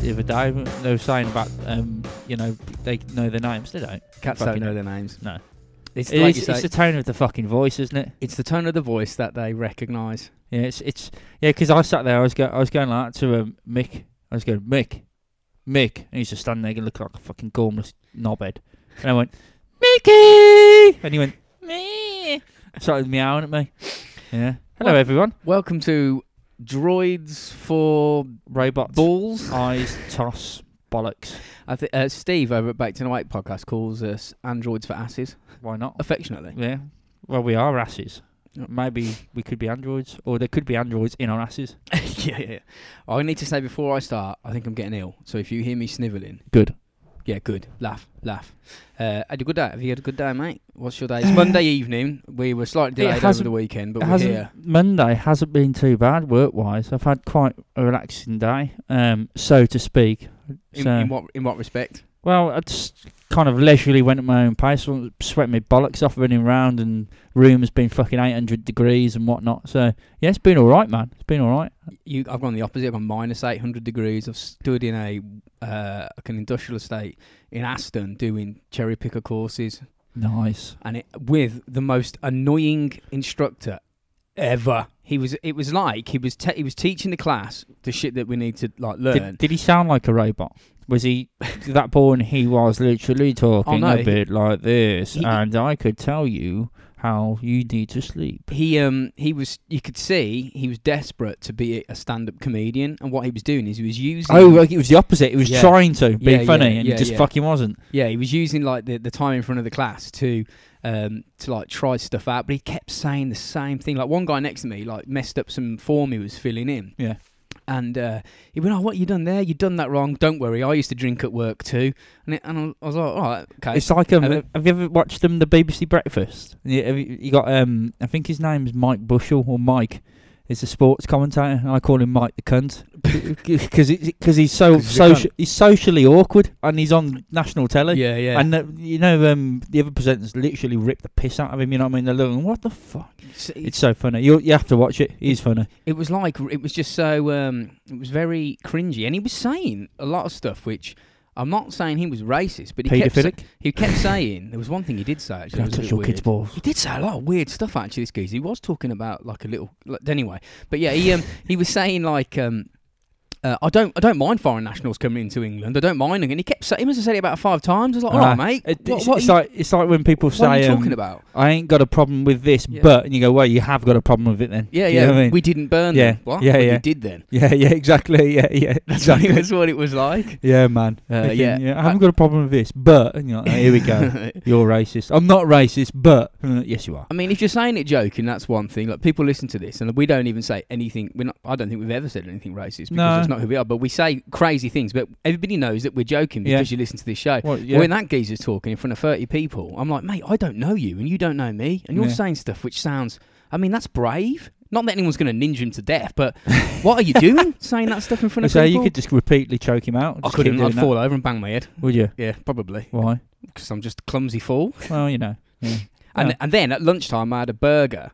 the other day. They were saying about, um, you know, they know their names. They don't. Cats Fucking don't know their names. No. It's It like you it's say, the tone of the fucking voice, isn't it? it's the tone of the voice that they recognise. Yeah, it's it's yeah. Because I sat there, I was go, I was going like that to um, Mick. I was going Mick, Mick, and he's just standing there and looking like a fucking gormless knobhead. And I went Mickey, and he went me. Started meowing at me. Yeah. Hello, Well- everyone. Welcome to Droids for Robots, Balls. eyes, toss, bollocks. I think uh, Steve over at Baked in a White podcast calls us androids for asses, Why not? affectionately. Yeah. Well, we are asses. Maybe we could be androids, or there could be androids in our asses. yeah, yeah. I need to say before I start, I think I'm getting ill. So if you hear me snivelling, Good. Yeah, good. Laugh, laugh. Uh, had a good day. Have you had a good day, mate? What's your day? It's Monday evening. We were slightly delayed over the weekend, but we're hasn't, here. Monday hasn't been too bad work wise. I've had quite a relaxing day, um, so to speak. In, So, in what in what respect? well, I just kind of leisurely went at my own pace. Sweating my bollocks off running around, and room has been fucking 800 degrees and whatnot. So, yeah, it's been all right, man. It's been all right. You, I've gone the opposite. I've gone minus 800 degrees. I've stood in a uh, like an industrial estate in Aston doing cherry picker courses, Nice. and it with the most annoying instructor ever. He was. It was like he was. Te- he was teaching the class the shit that we need to like learn. Did, did he sound like a robot? Was he that born? He was literally talking no, a he- bit like this, he- and I could tell you how you need to sleep. he um he was. You could see he was desperate to be a stand-up comedian, and what he was doing is he was using. Oh, like it was the opposite. He was Yeah. trying to be Yeah, funny, yeah, and he just fucking wasn't. Yeah, he was using like the, the time in front of the class to um to like try stuff out, but he kept saying the same thing. Like one guy next to me like messed up some form he was filling in. Yeah. And uh, he went, "Oh, what you done there? You done that wrong. Don't worry, I used to drink at work too." And, it, and I was like, "All right, okay." It's like um, have you ever watched them the BBC Breakfast? Yeah, have you, you got um, I think his name's Mike Bushell or Mike. Is a sports commentator. and I call him Mike the cunt because because he's so social. He's socially awkward, and he's on national telly. yeah, yeah. And uh, you know, um, the other presenters literally rip the piss out of him. You know what I mean? They're looking, what the fuck? It's- It's so funny. You you have to watch it. He's funny. it was like it was just so um, it was very cringy, and he was saying a lot of stuff which. I'm not saying he was racist, but he kept, sa- Paedophilic. he kept saying there was one thing he did say actually. Don't was a touch bit your weird. kids' balls. He did say a lot of weird stuff actually. This geezer, he was talking about like a little. Like, anyway, but yeah, he um he was saying like um. Uh, I don't. I don't mind foreign nationals coming into England. I don't mind. And he kept saying, he must have said it about five times. I was like, all Ah, right, mate. It- what, it's what, it's you, like it's like when people what are say, you um, talking about? "I ain't got a problem with this," Yeah. but and you go, "Well, you have got a problem with it then." Yeah, you yeah. I mean? We didn't burn Yeah, them. What? yeah, Well, yeah. You did then. Yeah, yeah, exactly. Yeah, yeah, That's what, exactly. it, that's what it was like. Yeah, man. Uh, Thinking, yeah. I haven't got a problem with this, but and you're like, "Oh, here we go. You're racist. I'm not racist, but uh, yes, you are. I mean, if you're saying it joking, that's one thing. Like people listen to this, and we don't even say anything. We're not. I don't think we've ever said anything racist because No. that's not who we are. But we say crazy things. But everybody knows that we're joking Yeah. because you listen to this show. Well, yeah. When that geezer's talking in front of 30 people, I'm like, mate, I don't know you and you don't know me. And you're Yeah. saying stuff which sounds, I mean, that's brave. Not that anyone's going to ninja him to death, but what are you doing saying that stuff in front of so people? So you could just repeatedly choke him out. I couldn't. I'd that. fall over and bang my head. Would you? Yeah, probably. Why? Because I'm just a clumsy fool. Well, you know. Yeah. And Yeah. and then at lunchtime, I had a burger.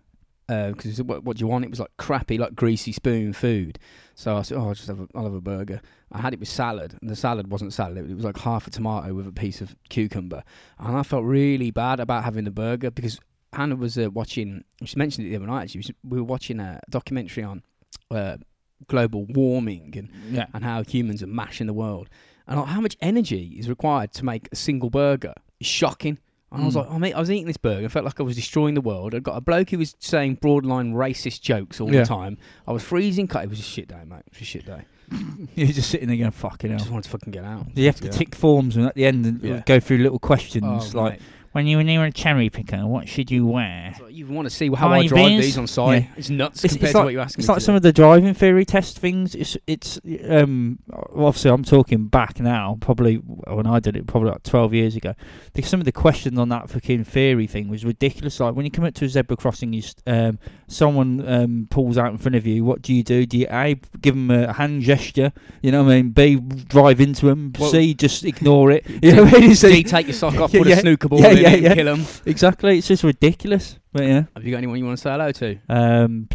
Uh, because what, what do you want? It was like crappy, like greasy spoon food. So I said, "Oh, I'll just have a, I'll have a burger." I had it with salad, and the salad wasn't salad. It was like half a tomato with a piece of cucumber, and I felt really bad about having the burger because Hannah was uh, watching. She mentioned it the other night. Actually, we were watching a documentary on uh, global warming and yeah. and how humans are mashing the world. And how much energy is required to make a single burger It's shocking. And I was Mm. like, I, mean, I was eating this burger, I felt like I was destroying the world. I got a bloke who was saying broadline racist jokes all Yeah. the time. I was freezing. cut. It was a shit day, mate. It was a shit day. You're just sitting there going, "Fucking I hell." just wanted to fucking get out. You have to Yeah. tick forms and at the end and Yeah. go through little questions Oh, like, mate. "When you were near a cherry picker, what should you wear?" Like, you want to see how I drive these on site? Yeah. It's nuts It's- compared it's to like- what you asking It's like some of the driving theory test things. It's it's um obviously I'm talking back now, probably when I did it, probably like twelve years ago. Because some of the questions on that fucking theory thing was ridiculous. Like when you come up to a zebra crossing, you um someone um pulls out in front of you. What do you do? Do you a give them a hand gesture? You know what I mean? B drive into them. Well- C just ignore it. You know what I mean? D, take your sock off, Yeah, put yeah. a snooker ball Yeah, in yeah, yeah. kill them. exactly. It's just ridiculous. But yeah. Have you got anyone you want to say hello to? Um.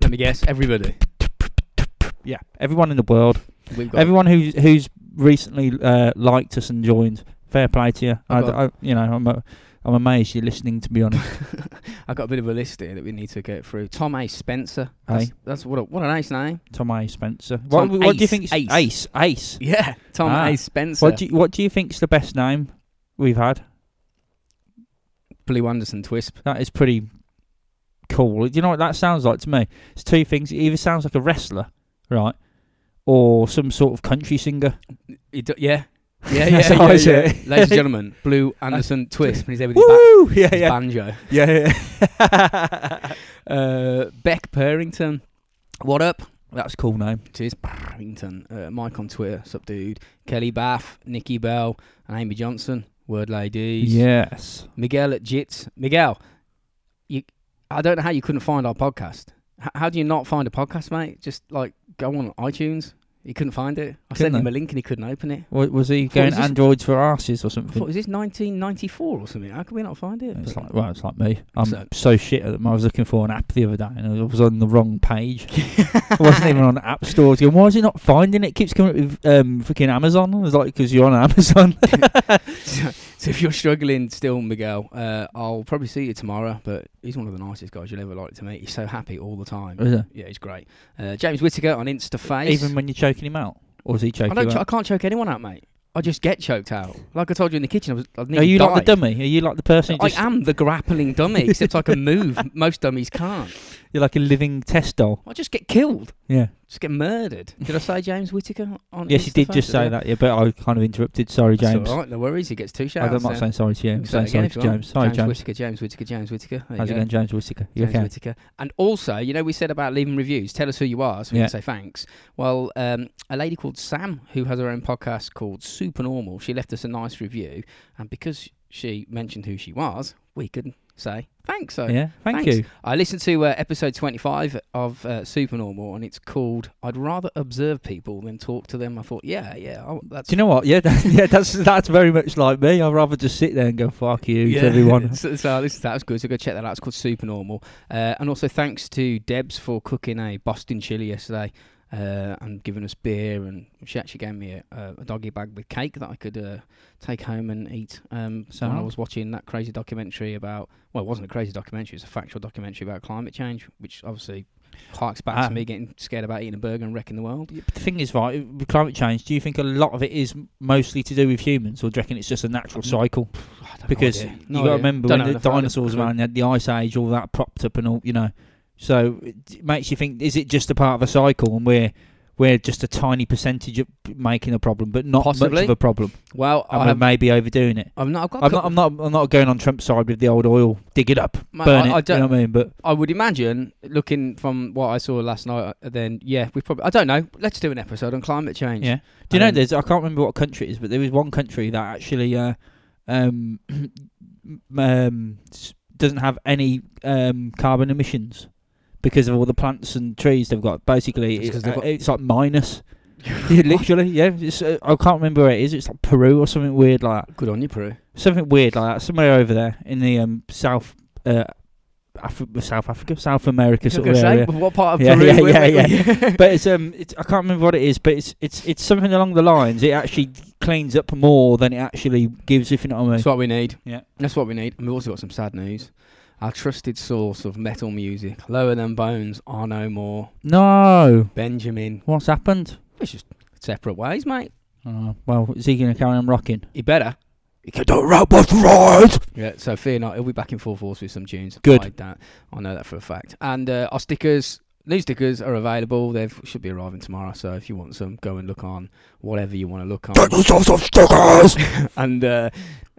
Let me guess. Everybody. Yeah. Everyone in the world. Everyone who's who's recently uh, liked us and joined, fair play to you. I, I- you know, I'm a, I'm amazed you're listening. To be honest, I've got a bit of a list here that we need to get through. Tom A. Spencer. Aye. That's, that's what a, what a nice name. Tom A. Spencer. What, Tom what do you think? Ace. Ace. Ace. Yeah, Tom Ah. A. Spencer. What do you, What do you think's the best name we've had? Blue Anderson Twisp. That is pretty cool. Do you know what that sounds like to me? It's two things. It either sounds like a wrestler, right, or some sort of country singer. Do- yeah. Yeah, yeah, That's yeah, yeah. Ladies and gentlemen, Blue Anderson Twisp. And he's there with his, ba- Yeah, his yeah, banjo. yeah, yeah. Uh, Beck Purrington. What up? That's a cool name. Cheers, Purrington. Uh, Mike on Twitter. Sup, dude. Kelly Bath, Nikki Bell, and Amy Johnson. Word ladies. Yes. Miguel at Jits. Miguel, you. I don't know how you couldn't find our podcast. H- how do you not find a podcast, mate? Just like go on iTunes. You couldn't find it. I Couldn't sent him a link and he couldn't open it. Wa- Was he going this- androids for arses or I something? thought, is this 1994 or something? How can we not find it? It's But- like well, it's like me. I'm So- so, shit at them. I was looking for an app the other day and I was on the wrong page. I wasn't even on the app store. I was going, why is it not finding it? It keeps coming up with um, freaking Amazon. I was like, because you're on Amazon. so, if you're struggling still, Miguel, uh, I'll probably see you tomorrow. But he's one of the nicest guys you'll ever like to meet. He's so happy all the time. Is it? Yeah, he's great. Uh, James Whittaker on InstaFace. Even when you're choking him out, or is he I choking don't. you Ch- I out? can't choke anyone out, mate. I just get choked out. Like I told you in the kitchen, I was. I Are nearly you like the died. dummy? Are you like the person? who I just- am the grappling dummy, except I can move. Most dummies can't. You're like a living test doll. I just get killed. Yeah. Just get murdered. Did I say James Whittaker on Yes, you did just say that. Yeah, but I kind of interrupted. Sorry, That's James. all right, no worries. He gets two I- shouts. I'm not then. saying sorry to you. I'm saying say it sorry again to if you want. James. Sorry, James James. Whittaker, James Whittaker, James Whittaker. There How's it go. going, James Whittaker? You James okay? Whittaker. And also, you know, we said about leaving reviews. Tell us who you are, so we Yeah. can say thanks. Well, um, a lady called Sam, who has her own podcast called Supernormal, she left us a nice review, and because she mentioned who she was, we could say thanks. So Yeah, thank thanks. you. I listened to uh, episode 25 of uh, Supernormal, and it's called "I'd rather observe people than talk to them." I thought, yeah, yeah, oh, that's Do you know what? Yeah, that, yeah, that's that's very much like me. I'd rather just sit there and go fuck you to everyone. so, so this, that was good. So go check that out. It's called Supernormal. Uh, and also thanks to Debs for cooking a Boston chili yesterday uh, and giving us beer. And she actually gave me a, a, a doggy bag with cake that I could uh, take home and eat. Um, so I was watching that crazy documentary about. Well, it wasn't a crazy documentary. It's a factual documentary about climate change, which obviously harks back Ah. to me getting scared about eating a burger and wrecking the world. The thing is, right, with climate change, do you think a lot of it is mostly to do with humans, or do you reckon it's just a natural Mm. cycle? I don't Because idea. you No got to remember Don't when the it. dinosaurs around, you had the ice age, all that propped up and all, you know. So it makes you think: is it just a part of a cycle, and we're we're just a tiny percentage of making a problem, but not much of a problem, Well, and I we're maybe overdoing it. I'm not. I've got. a I'm not, I'm not. I'm not going on Trump's side with the old oil. Dig it up, Mate, burn I- it. I you know what I mean? But I would imagine, looking from what I saw last night, uh, then yeah, we probably. I don't know. Let's do an episode on climate change. Yeah. Do you know Um, there's I can't remember what country it is, but there was one country that actually uh, um, um, doesn't have any um, carbon emissions because of all the plants and trees they've got. Basically, It's it- uh, got- it's like minus. Yeah, literally, yeah. It's, uh, I can't remember where it is. It's like Peru or something weird like that. Good on you, Peru. Something weird like that. Somewhere over there in the um, South. Uh, Afri- South Africa, South America sort of area. what part of Yeah, Peru? yeah, were- yeah, were- but it's um, it's, I can't remember what it is, but it's it's it's something along the lines. It actually cleans up more than it actually gives. If you know what I mean. That's what we need. Yeah. That's what we need. And we've also got some sad news. Our trusted source of metal music, Lower Than Bones, are no more. No, Benjamin. what's happened? It's just separate ways, mate. Oh, well, is he going to carry on rocking? You better. He can do robot right. Yeah, so fear not. He'll be back in full force with some tunes. Good. I, don't, I know that for a fact. And uh, our stickers, new stickers are available. They should be arriving tomorrow. So if you want some, go and look on whatever you want to look on. Get yourself some stickers. and uh,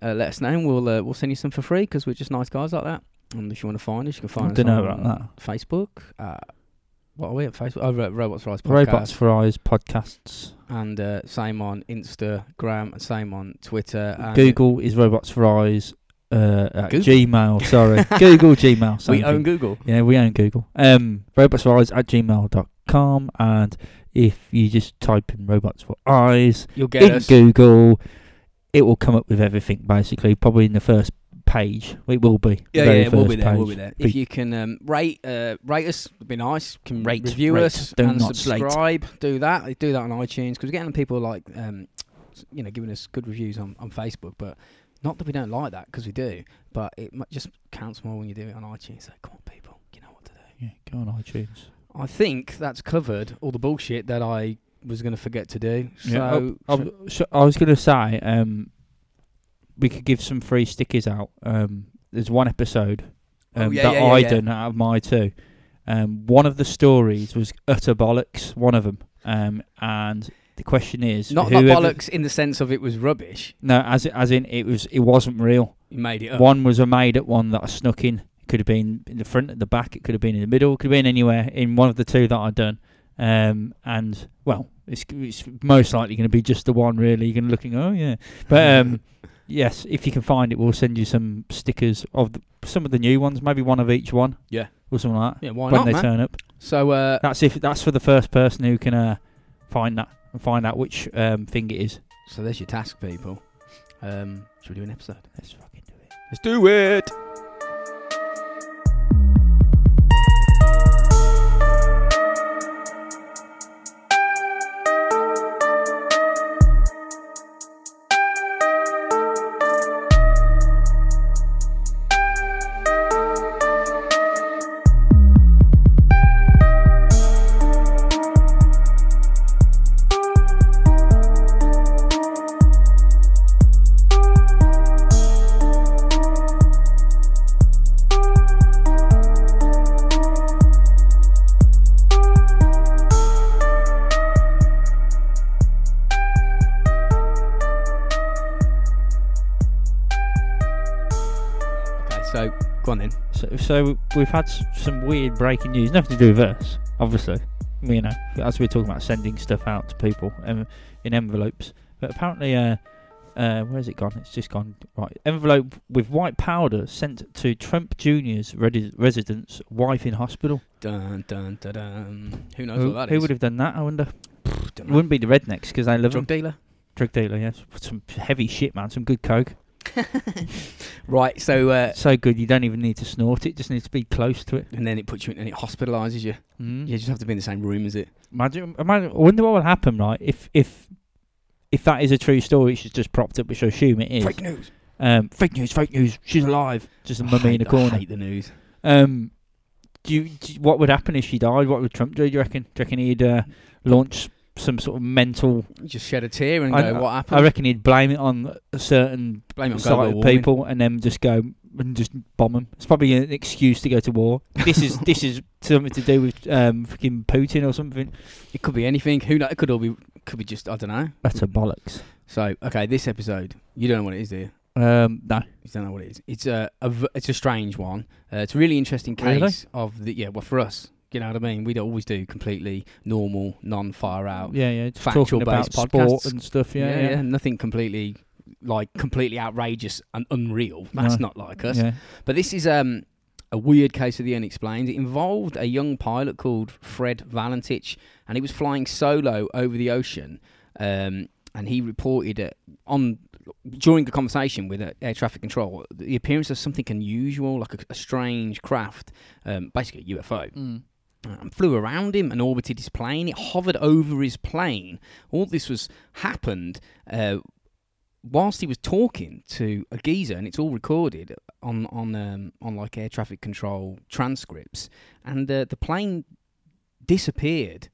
uh, let us know. and We'll uh, we'll send you some for free because we're just nice guys like that. And if you want to find us, you can I find us don't know on about that. Facebook. Uh, what are we at Facebook? Oh, Ro- Robots Rise podcast. Robots for Eyes podcasts. And uh, same on Instagram, same on Twitter. And Google is Robots for Eyes. Uh, at Google? Gmail, sorry. Google, Gmail. same We own. Google. Yeah, we own Google. Um, robots for eyes at gmail.com. And if you just type in robots for eyes You'll get in us. Google, it will come up with everything basically. Probably in the first page. It will be. Yeah, yeah, we'll be first there. We'll be there. If you can um, rate uh, rate us, it'd be nice. Can Rate, review rate. us and not slate. subscribe. Do that. Do that on iTunes because we're getting people like um, you know giving us good reviews on, on Facebook. But not that we don't like that because we do. But it just counts more when you do it on iTunes. So come on, people, you know what to do. Yeah, go on iTunes. I think that's covered all the bullshit that I was going to forget to do. Yeah, I, I- so I was going to say um, we could give some free stickers out. Um, there's one episode Oh, um, yeah, that yeah, yeah, I done out of my two. Um, one of the stories was utter bollocks. One of them, um, and the question is not not bollocks in the sense of it was rubbish. No, as as in it was it wasn't real. You made it up. One was a made up one that I snuck in. It could have been in the front, at the back. It could have been in the middle. It could have been anywhere in one of the two that I'd done. Um, and well, it's, it's most likely going to be just the one. Really, you're going to looking. Oh yeah, but um, yes, if you can find it, we'll send you some stickers of the, some of the new ones. Maybe one of each one. Yeah. or something like that. yeah, why when not, they man? turn up. So uh, That's if that's for the first person who can uh, find that and find out which um, thing it is. So there's your task, people. Um, should we do an episode? Let's fucking do it. Let's do it. So, we've had some weird breaking news. Nothing to do with us, obviously. You know, as we're talking about sending stuff out to people um, in envelopes. But apparently, uh, uh, where's it gone? It's just gone right. Envelope with white powder sent to Trump Jr.'s residence, wife in hospital. Dun dun dun dun. Who knows Who, what that who is? would have done that? I wonder. It wouldn't be the rednecks because they live drug dealer? drug dealer. Yes, some heavy shit, man. Some good coke. Right. So uh, So good you don't even need to snort it. Just needs to be close to it. and then it puts you in and it hospitalises you. Mm. You just have to be in the same room as it. Imagine, imagine, I wonder what will happen, right? If if if that is a true story, she's just propped up, which I assume it is. Fake news. Um, fake news, fake news. She's alive. Just a mummy in a corner. I hate the news. Um, do you, do you- what would happen if she died? What would Trump do? Do you reckon? Do you reckon he'd uh, launch some sort of mental? Just shed a tear and I- go, "What happened?" I reckon he'd blame it on a certain Blame it on side of warming. people, and then just go and just bomb them. It's probably an excuse to go to war. This is this is something to do with um, fucking Putin or something. It could be anything. Who knows? It could all be. Could be just. I don't know. That's a bollocks. So okay, this episode. You don't know what it is, do you? Um, no. You don't know what it is. It's It's a it's a strange one. Uh, it's a really interesting case Really? of the yeah. Well, for us, you know what I mean. We don't always do completely normal, non-far out. Yeah, yeah. Factual based sport podcasts. and stuff. Yeah, yeah. Nothing completely like completely outrageous and unreal. That's No. not like us. Yeah. But this is um a weird case of the unexplained. It involved a young pilot called Fred Valentich, and he was flying solo over the ocean. Um, and he reported uh, on during a conversation with uh, air traffic control the appearance of something unusual, like a, a strange craft, um, basically a UFO Mm. And flew around him and orbited his plane. It hovered over his plane. All this was happened uh, whilst he was talking to a geezer, and it's all recorded on on um, on like air traffic control transcripts. And uh, the plane disappeared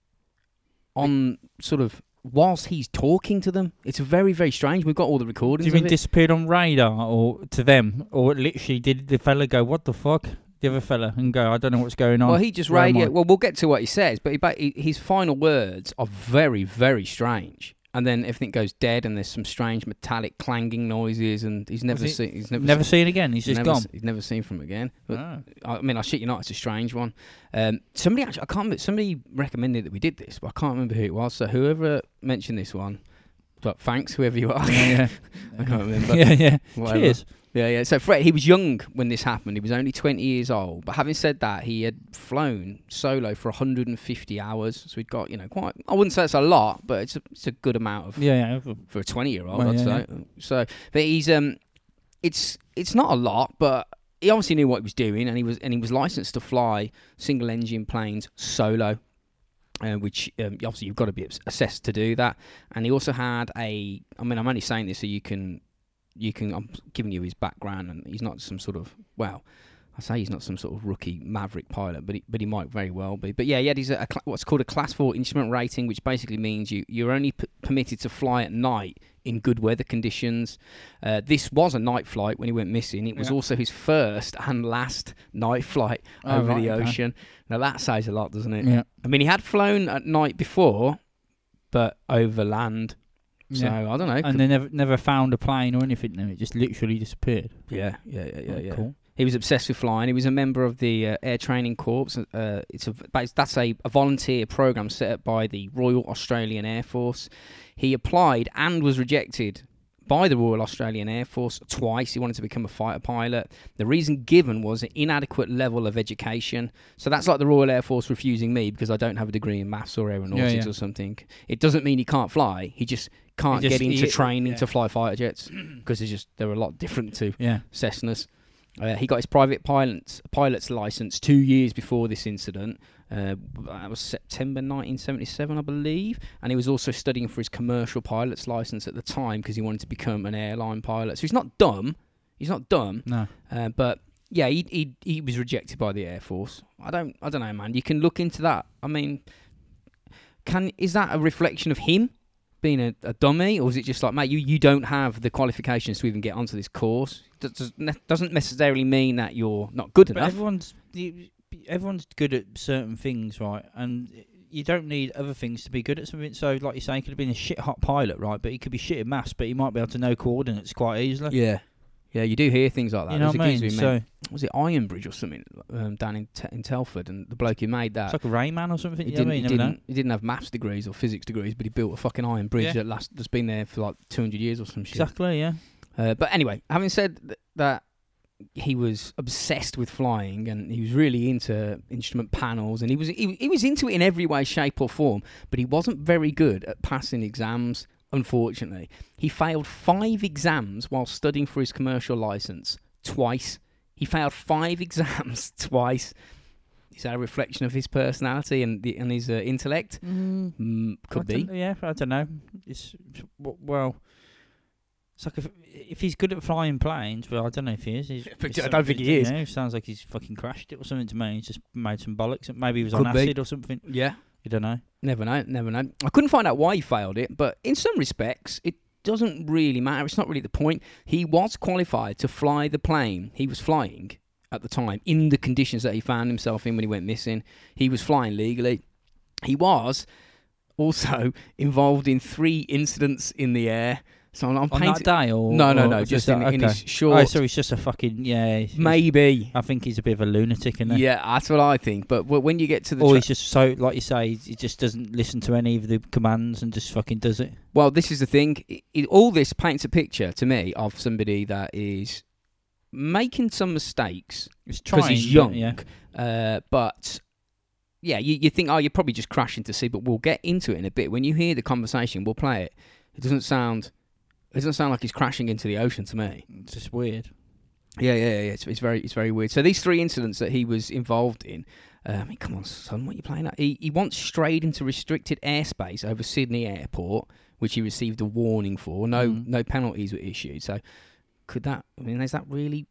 on sort of whilst he's talking to them. It's very very strange. We've got all the Do recordings. you mean disappeared on radar or to them, or literally did the fella go, "What the fuck"? The other fella and go, "I don't know what's going on." Well, he just Where am I? radio. Well, we'll get to what he says, but he, ba- he, his final words are very, very strange. And then everything goes dead, and there's some strange metallic clanging noises, and he's never he- seen. He's never, never seen, again. He's just never, gone. He's never seen from again. But Ah. I mean, I shit you not, it's a strange one. Um, somebody actually, I can't. remember- Somebody recommended that we did this, but I can't remember who it was. So whoever mentioned this one, but thanks, whoever you are. Yeah, yeah. I can't remember. yeah, yeah. Whatever. Cheers. Yeah, yeah. So Fred, he was young when this happened. He was only 20 years old. But having said that, he had flown solo for 150 hours. So he'd got, you know, quite. I wouldn't say it's a lot, but it's a, it's a good amount of Yeah, yeah. for a 20 year old. Well, I'd yeah, say. So, but he's um it's it's not a lot, but he obviously knew what he was doing, and he was and he was licensed to fly single engine planes solo. Uh, which um, obviously you've got to be assessed to do that, and he also had a. I mean, I'm only saying this so you can, you can. I'm giving you his background, and he's not some sort of well, I say he's not some sort of rookie maverick pilot, but he, but he might very well be. But yeah, he had his, a, cla- what's called a class four instrument rating, which basically means you you're only p- permitted to fly at night in good weather conditions. Uh, this was a night flight when he went missing. It was Yeah. also his first and last night flight Oh, over right, the okay. ocean. Now that says a lot, doesn't it? Yeah. I mean, he had flown at night before, but over land. So Yeah. I don't know. And they never never found a plane or anything. No, it just literally disappeared. yeah, yeah, yeah, yeah, Oh, yeah. Cool. He was obsessed with flying. He was a member of the uh, Air Training Corps. Uh, it's a that's a, a volunteer program set up by the Royal Australian Air Force. He applied and was rejected by the Royal Australian Air Force twice. He wanted to become a fighter pilot. The reason given was an inadequate level of education. So that's like the Royal Air Force refusing me because I don't have a degree in maths or aeronautics yeah. or something. It doesn't mean he can't fly. He just can't just- get into he- training yeah. to fly fighter jets because it's just they're a lot different to Yeah. Cessnas. Uh, he got his private pilot's, pilot's license two years before this incident. Uh, that was September 1977, I believe. And he was also studying for his commercial pilot's license at the time because he wanted to become an airline pilot. So he's not dumb. He's not dumb. No. Uh, but yeah, he, he he was rejected by the Air Force. I don't I don't know, man. You can look into that. I mean, can is that a reflection of him being a, a dummy, or is it just like, mate, you, you don't have the qualifications to even get onto this course? Does, doesn't necessarily mean that you're not good But enough. everyone's everyone's good at certain things, right? And you don't need other things to be good at something. So, like you say, he could have been a shit hot pilot, right? But he could be shit at maths, but he might be able to know coordinates quite easily. Yeah, yeah, you do hear things like that. you know There's what a I mean? geezer who made- So was it Ironbridge or something um, down in, Te- in Telford, and the bloke who made that. it's like a Rayman or something. He you know didn't, what I he, mean? You never know. didn't, he didn't have maths degrees or physics degrees, but he built a fucking iron bridge Yeah. that last that's been there for like 200 years or some shit. Exactly. Yeah. Uh, but anyway, having said th- that, he was obsessed with flying and he was really into instrument panels and he was he, he was into it in every way, shape or form. But he wasn't very good at passing exams. Unfortunately, he failed five exams while studying for his commercial license twice. He failed five exams twice. Is that a reflection of his personality and the, and his uh, intellect? Mm, could be. yeah, I don't know. It's well. It's like if if he's good at flying planes, well, I don't know if he is. He's, I don't think he is. know, sounds like he's fucking crashed it or something to me. He's just made some bollocks. Maybe he was Could on be. acid or something. Yeah. You don't know. Never know, never know. I couldn't find out why he failed it, but in some respects, it doesn't really matter. It's not really the point. He was qualified to fly the plane he was flying at the time in the conditions that he found himself in when he went missing. He was flying legally. He was also involved in three incidents in the air. So I'm, I'm On painting. that day, or no, no, or no, just that- in, in okay. his short. Oh, so he's just a fucking yeah. he's- maybe. I think he's a bit of a lunatic, isn't he? Yeah, that's what I think. But w- when you get to the Or tra- he's just so, like you say, he just doesn't listen to any of the commands and just fucking does it. Well, this is the thing. It, it, all this paints a picture to me of somebody that is making some mistakes It's because trying, he's but young. Yeah. Uh, but yeah, you, you think, oh, you're probably just crashing to see. But we'll get into it in a bit. When you hear the conversation, we'll play it. It doesn't sound. It doesn't sound like he's crashing into the ocean to me. It's just weird. Yeah, yeah, yeah. It's, it's very, it's very weird. So these three incidents that he was involved in. Uh, I mean, come on, son, what are you playing at? He, he once strayed into restricted airspace over Sydney Airport, which he received a warning for. No, Mhm. no penalties were issued. So, could that? I mean, is that really?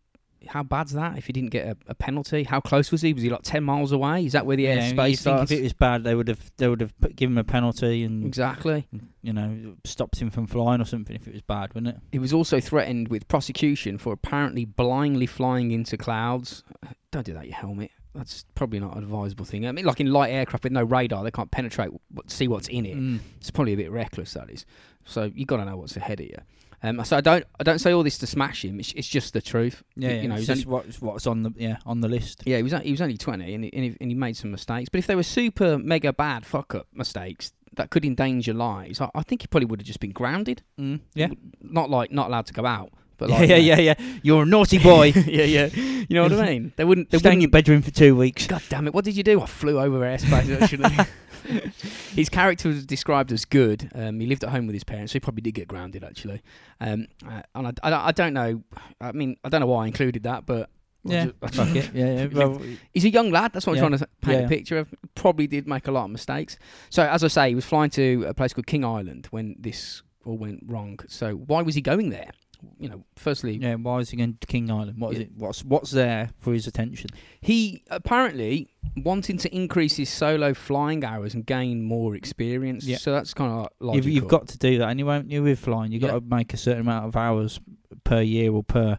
How bad's that? If he didn't get a, a penalty, how close was he? Was he like ten miles away? Is that where the Yeah, airspace you think starts? if it was bad, they would have they would have put, given him a penalty and Exactly. you know stopped him from flying or something if it was bad, wouldn't it? He was also threatened with prosecution for apparently blindly flying into clouds. Don't do that, your helmet. That's probably not an advisable thing. I mean, like in light aircraft with no radar, they can't penetrate, see what's in it. Mm. It's probably a bit reckless, that is. So you've got to know what's ahead of you. Um, so I don't, I don't say all this to smash him. It's, it's just the truth. Yeah, you yeah, know, it's just what's what's on the yeah on the list. Yeah, he was, he was only twenty, and he, and, he, and he made some mistakes. But if they were super mega bad fuck up mistakes that could endanger lives, I, I think he probably would have just been grounded. Mm. Yeah. Not like not allowed to go out, but Yeah, like yeah, know- yeah, yeah. You're a naughty boy. yeah, yeah. You know what I mean? They wouldn't. They Stay in your bedroom for two weeks. God damn it! What did you do? I flew over airspace. Actually, his character was described as good. Um, he lived at home with his parents, so he probably did get grounded actually. Um, uh, and I, I, I don't know. I mean, I don't know why I included that, but I Yeah, fuck it. Yeah, yeah. Well, He's a young lad. That's what Yeah. I'm trying to paint Yeah. a picture of. Probably did make a lot of mistakes. So as I say, he was flying to a place called King Island when this all went wrong. So why was he going there? You know, firstly, yeah. Why is he going to King Island? What is it? What's what's there for his attention? he apparently wanting to increase his solo flying hours and gain more experience. Yeah. So that's kind of You've, logical. you've got to do that anyway. haven't you with flying, you've Yeah. got to make a certain amount of hours per year or per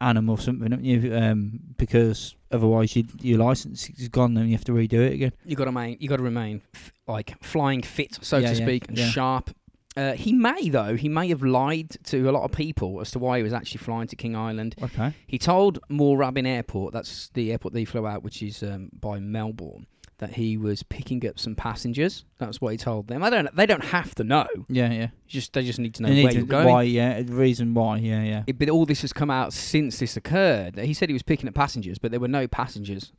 annum or something, haven't you? Um, because otherwise, you, your license is gone and you have to redo it again. you got to remain. You got to remain f- like flying fit, so Yeah, to yeah, speak, and yeah. sharp. Uh, he may though. He may have lied to a lot of people as to why he was actually flying to King Island. Okay. He told Moorabbin Airport, that's the airport that he flew out, which is um, by Melbourne, that he was picking up some passengers. That's what he told them. I don't. They don't have to know. Yeah, yeah. Just they just need to know where to- you're going. Why? Yeah. The reason why? Yeah, yeah. It- but all this has come out since this occurred. He said he was picking up passengers, but there were no passengers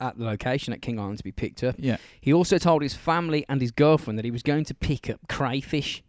at the location at King Island to be picked up. Yeah. He also told his family and his girlfriend that he was going to pick up crayfish.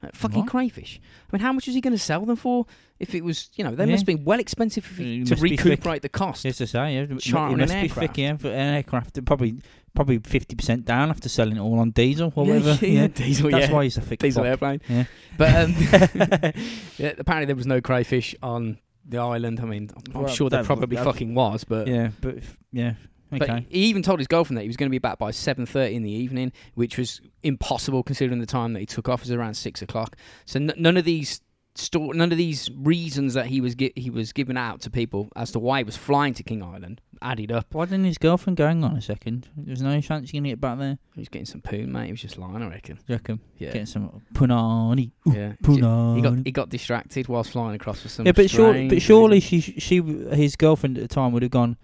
Uh, fucking What? crayfish. I mean, how much was he going to sell them for? If it was, you know, they Yeah. must be well expensive if he, It to must be thick. recuperate the cost. Yes, to say, yeah. It Chartering must an be aircraft. thick, yeah, for an aircraft. Probably, probably fifty percent down after selling it all on diesel or yeah, whatever. yeah, diesel, That's yeah. why he's a thick diesel fuck. airplane. Yeah. But um, yeah, apparently there was no crayfish on the island. I mean, I'm Well, sure there that- probably that- fucking was, but Yeah, but if, yeah, okay. But he even told his girlfriend that he was going to be back by seven thirty in the evening, which was impossible considering the time that he took off was around six o'clock. So n- none of these sto- none of these reasons that he was gi- he was giving out to people as to why he was flying to King Island added up. Why didn't his girlfriend go? Hang on a second. There's no chance you're gonna get back there. He was getting some poon, mate. He was just lying, I reckon. You reckon? Yeah, Getting some punani. yeah. Punani. He got he got distracted whilst flying across for some. yeah, but sure, but surely she, she, his girlfriend at the time would have gone.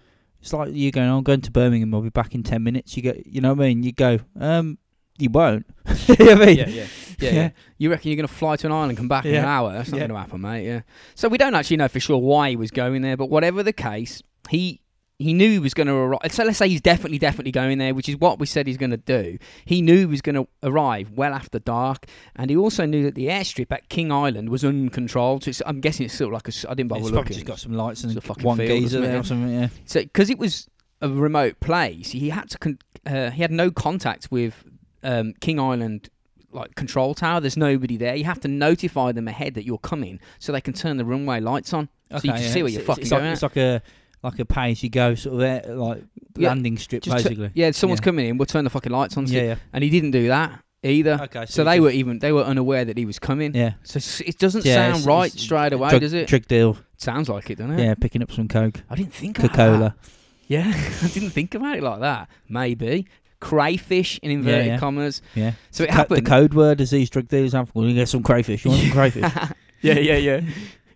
It's like you going. I'm going to Birmingham. I'll be back in ten minutes. You go. You know what I mean? You go. Um, you won't. you know I mean? yeah, yeah, yeah, yeah. You reckon you're going to fly to an island, and come back in an hour? That's not Yeah. going to happen, mate. Yeah. So we don't actually know for sure why he was going there, but whatever the case, he he knew he was going to arrive. So let's say he's definitely, definitely going there, which is what we said he's going to do. He knew he was going to arrive well after dark, and he also knew that the airstrip at King Island was uncontrolled. So it's, I'm guessing it's sort of like a. I didn't bother It's looking. just got some lights and It's a fucking one field or geezer something, there or something. Yeah. So because it was a remote place, he had to. Con- uh, he had no contact with um, King Island like control tower. There's nobody there. You have to notify them ahead that you're coming, so they can turn the runway lights on. So you can yeah. see where It's- you're it's- fucking it's going Like, at. it's like a like a pay as you go sort of air, like Yeah, landing strip basically. yeah, someone's Yeah. coming in. We'll turn the fucking lights on. yeah, yeah. and he didn't do that either. Okay. So you they just- were even they were unaware that he was coming. Yeah. So it doesn't Yeah, sound it's- right it's straight away, drug, does it? Drug deal. Sounds like it, doesn't it? Yeah, picking up some coke, I didn't think about Coca-Cola. Yeah, I didn't think about it like that. Maybe crayfish in inverted yeah. commas. Yeah. So it happened. the code word is these drug dealers have. Well, you get some crayfish. You want some crayfish? yeah, yeah, yeah.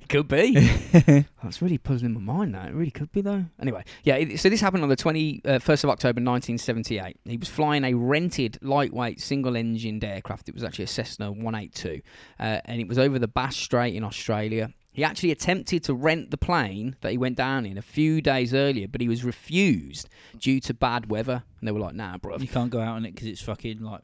Could be. That's really puzzling my mind now. It really could be, though. Anyway, yeah, it, so this happened on the 21st uh, 1st of October 1978. He was flying a rented lightweight single engined aircraft. It was actually a Cessna 182, uh, and it was over the Bass Strait in Australia. He actually attempted to rent the plane that he went down in a few days earlier, but he was refused due to bad weather. And they were like, nah, bro. you can't go out on it because it's fucking like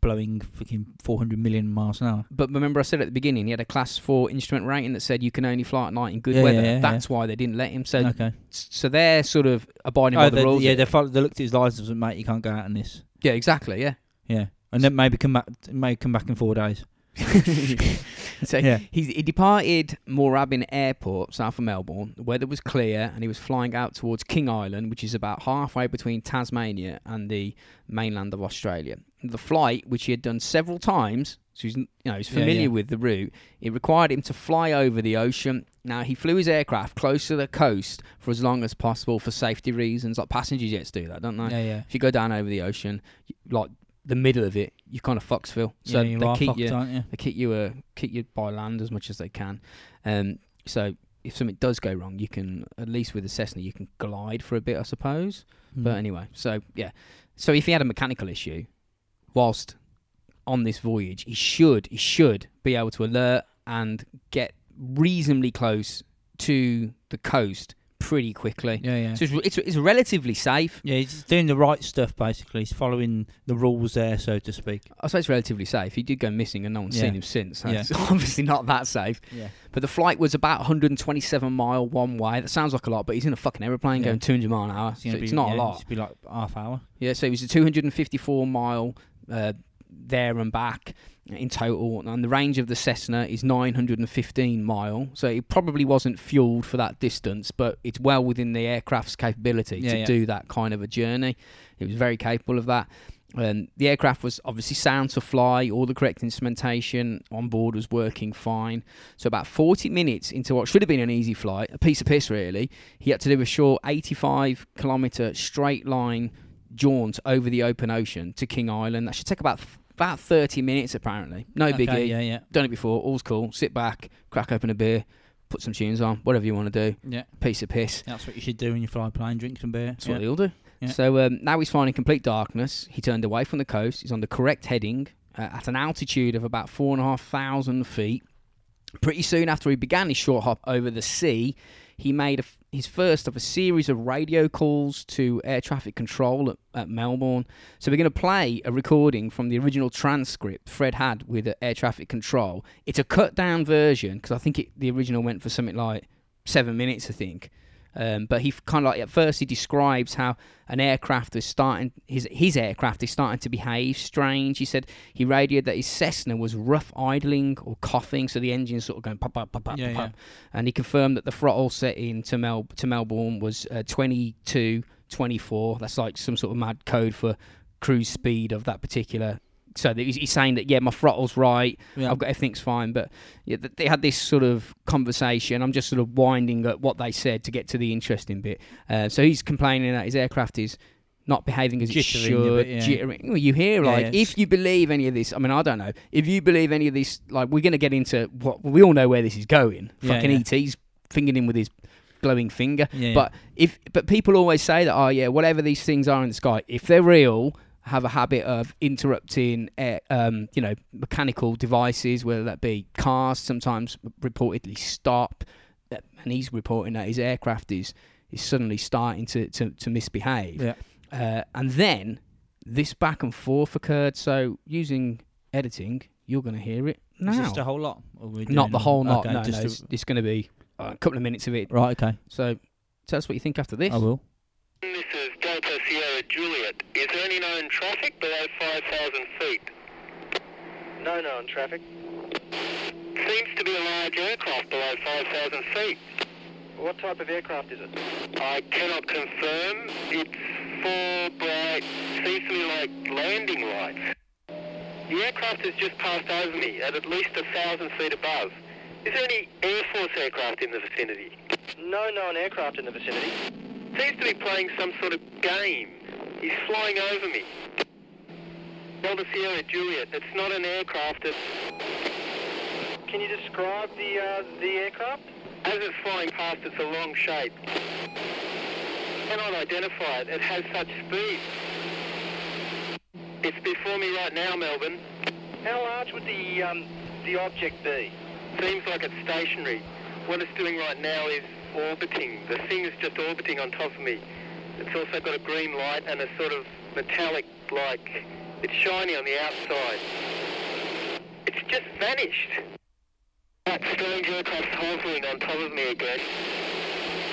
blowing fucking 400 million miles an hour. But remember, I said at the beginning, he had a class four instrument rating that said you can only fly at night in good Yeah, weather. yeah, yeah, That's why they didn't let him. So, okay. so they're sort of abiding oh, by Oh, the rules. yeah, they, followed, they looked at his license and mate, you can't go out on this. yeah, exactly. Yeah. Yeah, and then maybe come back. Maybe come back in four days. so Yeah. he, he departed Moorabbin Airport, south of Melbourne. The weather was clear, and he was flying out towards King Island, which is about halfway between Tasmania and the mainland of Australia. The flight, which he had done several times, so he's you know he's familiar yeah. with the route. It required him to fly over the ocean. Now he flew his aircraft close to the coast for as long as possible for safety reasons. Like passenger jets do that, don't they? Yeah, yeah. If you go down over the ocean, like the middle of it, you kind of Foxville. So yeah, you they keep fucked, you they keep you uh, keep you by land as much as they can. Um, so if something does go wrong, you can at least with the Cessna you can glide for a bit, I suppose. But Mm. anyway, so yeah, so if he had a mechanical issue whilst on this voyage, he should he should be able to alert and get reasonably close to the coast pretty quickly. Yeah, yeah. So it's, it's, it's relatively safe. yeah, he's doing the right stuff basically. He's following the rules there, so to speak. I say it's relatively safe. He did go missing, and no one's Yeah. seen him since. So Yeah. it's obviously not that safe. Yeah. But the flight was about 127 mile one way. That sounds like a lot, but he's in a fucking aeroplane Yeah. going 200 mile an hour. It's, So gonna it's not yeah, a lot. It's be like half hour. Yeah, so it was a 254 mile uh, there and back in total, and the range of the Cessna is 915 mile. So it probably wasn't fueled for that distance, but it's well within the aircraft's capability Yeah, to yeah. do that kind of a journey. It was very capable of that. Um, the aircraft was obviously sound to fly. All the correct instrumentation on board was working fine. So about 40 minutes into what should have been an easy flight, a piece of piss really, he had to do a short 85 kilometre straight line jaunt over the open ocean to King Island. That should take about about 30 minutes apparently. No Okay, biggie. Yeah, yeah, Done it before. All's cool. Sit back, crack open a beer, put some tunes on, whatever you want to do. yeah. Piece of piss. That's what you should do when you fly a plane. Drink some beer. That's yeah. what they all do. Yeah. So um, now he's finding complete darkness. He turned away from the coast. He's on the correct heading uh, at an altitude of about four and a half thousand feet. Pretty soon after he began his short hop over the sea, he made a his first of a series of radio calls to air traffic control at, at Melbourne. So we're going to play a recording from the original transcript Fred had with air traffic control. It's a cut down version because I think it, the original went for something like seven minutes, I think. Um, but he kind of like at first he describes how an aircraft is starting his his aircraft is starting to behave strange. He said he radioed that his Cessna was rough idling or coughing, so the engine's sort of going pop pop pop pop Yeah, pop. yeah. pop. And he confirmed that the throttle setting to Mel to Melbourne was uh, 22, 24. That's like some sort of mad code for cruise speed of that particular. So that he's, he's saying that yeah, my throttle's right. Yeah. I've got everything's fine. But yeah, they had this sort of conversation. I'm just sort of winding at what they said to get to the interesting bit. Uh, so he's complaining that his aircraft is not behaving as it Jittering a should. bit, yeah. jittering. Well, you hear like yeah, if you believe any of this. I mean, I don't know if you believe any of this. Like we're gonna get into what we all know where this is going. Fucking. ET's fingered him with his glowing finger. But if but people always say that oh yeah, whatever these things are in the sky, if they're real, have a habit of interrupting air, um, you know mechanical devices, whether that be cars. Sometimes reportedly stop, and he's reporting that his aircraft is is suddenly starting to to, to misbehave. yeah. Uh, and then this back and forth occurred. So using editing, you're going to hear it now. Is this the whole lot? Or we're Not the whole lot. okay, no, just no. It's, it's going to be a couple of minutes of it. right. Okay. So tell us what you think after this. I will. This is Delta Sierra Juliet. Is there any known traffic below 5,000 feet? No known traffic. Seems to be a large aircraft below 5,000 feet. What type of aircraft is it? I cannot confirm. It's four bright, seems to me like landing lights. The aircraft has just passed over me at at least a thousand feet above. Is there any Air Force aircraft in the vicinity? No known aircraft in the vicinity. Seems to be playing some sort of game. He's flying over me. Delta Sierra Juliet. It's not an aircraft. It's, Can you describe the uh, the aircraft? as it's flying past, it's a long shape. Cannot identify it. It has such speed. It's before me right now, Melbourne. How large would the um, the object be? Seems like it's stationary. What it's doing right now is orbiting. The thing is just orbiting on top of me. It's also got a green light and a sort of metallic, like, it's shiny on the outside. It's just vanished. That strange aircraft's hovering on top of me again.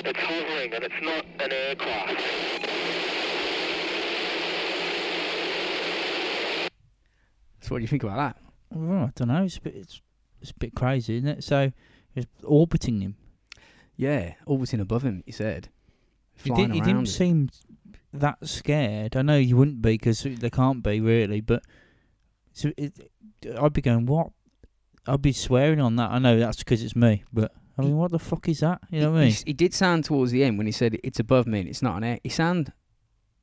It's hovering and it's not an aircraft. So what do you think about that? Well, I don't know. It's a bit. It's, it's a bit crazy, isn't it? So it's orbiting him. Yeah, orbiting above him. He said. He, did, he didn't him. seem that scared. I know you wouldn't be because they can't be really, but so it, I'd be going what? I'd be swearing on that. I know that's because it's me, but I mean, what the fuck is that? You know what I He- mean? He, he did sound towards the end when he said it's above me and it's not an air. He sound,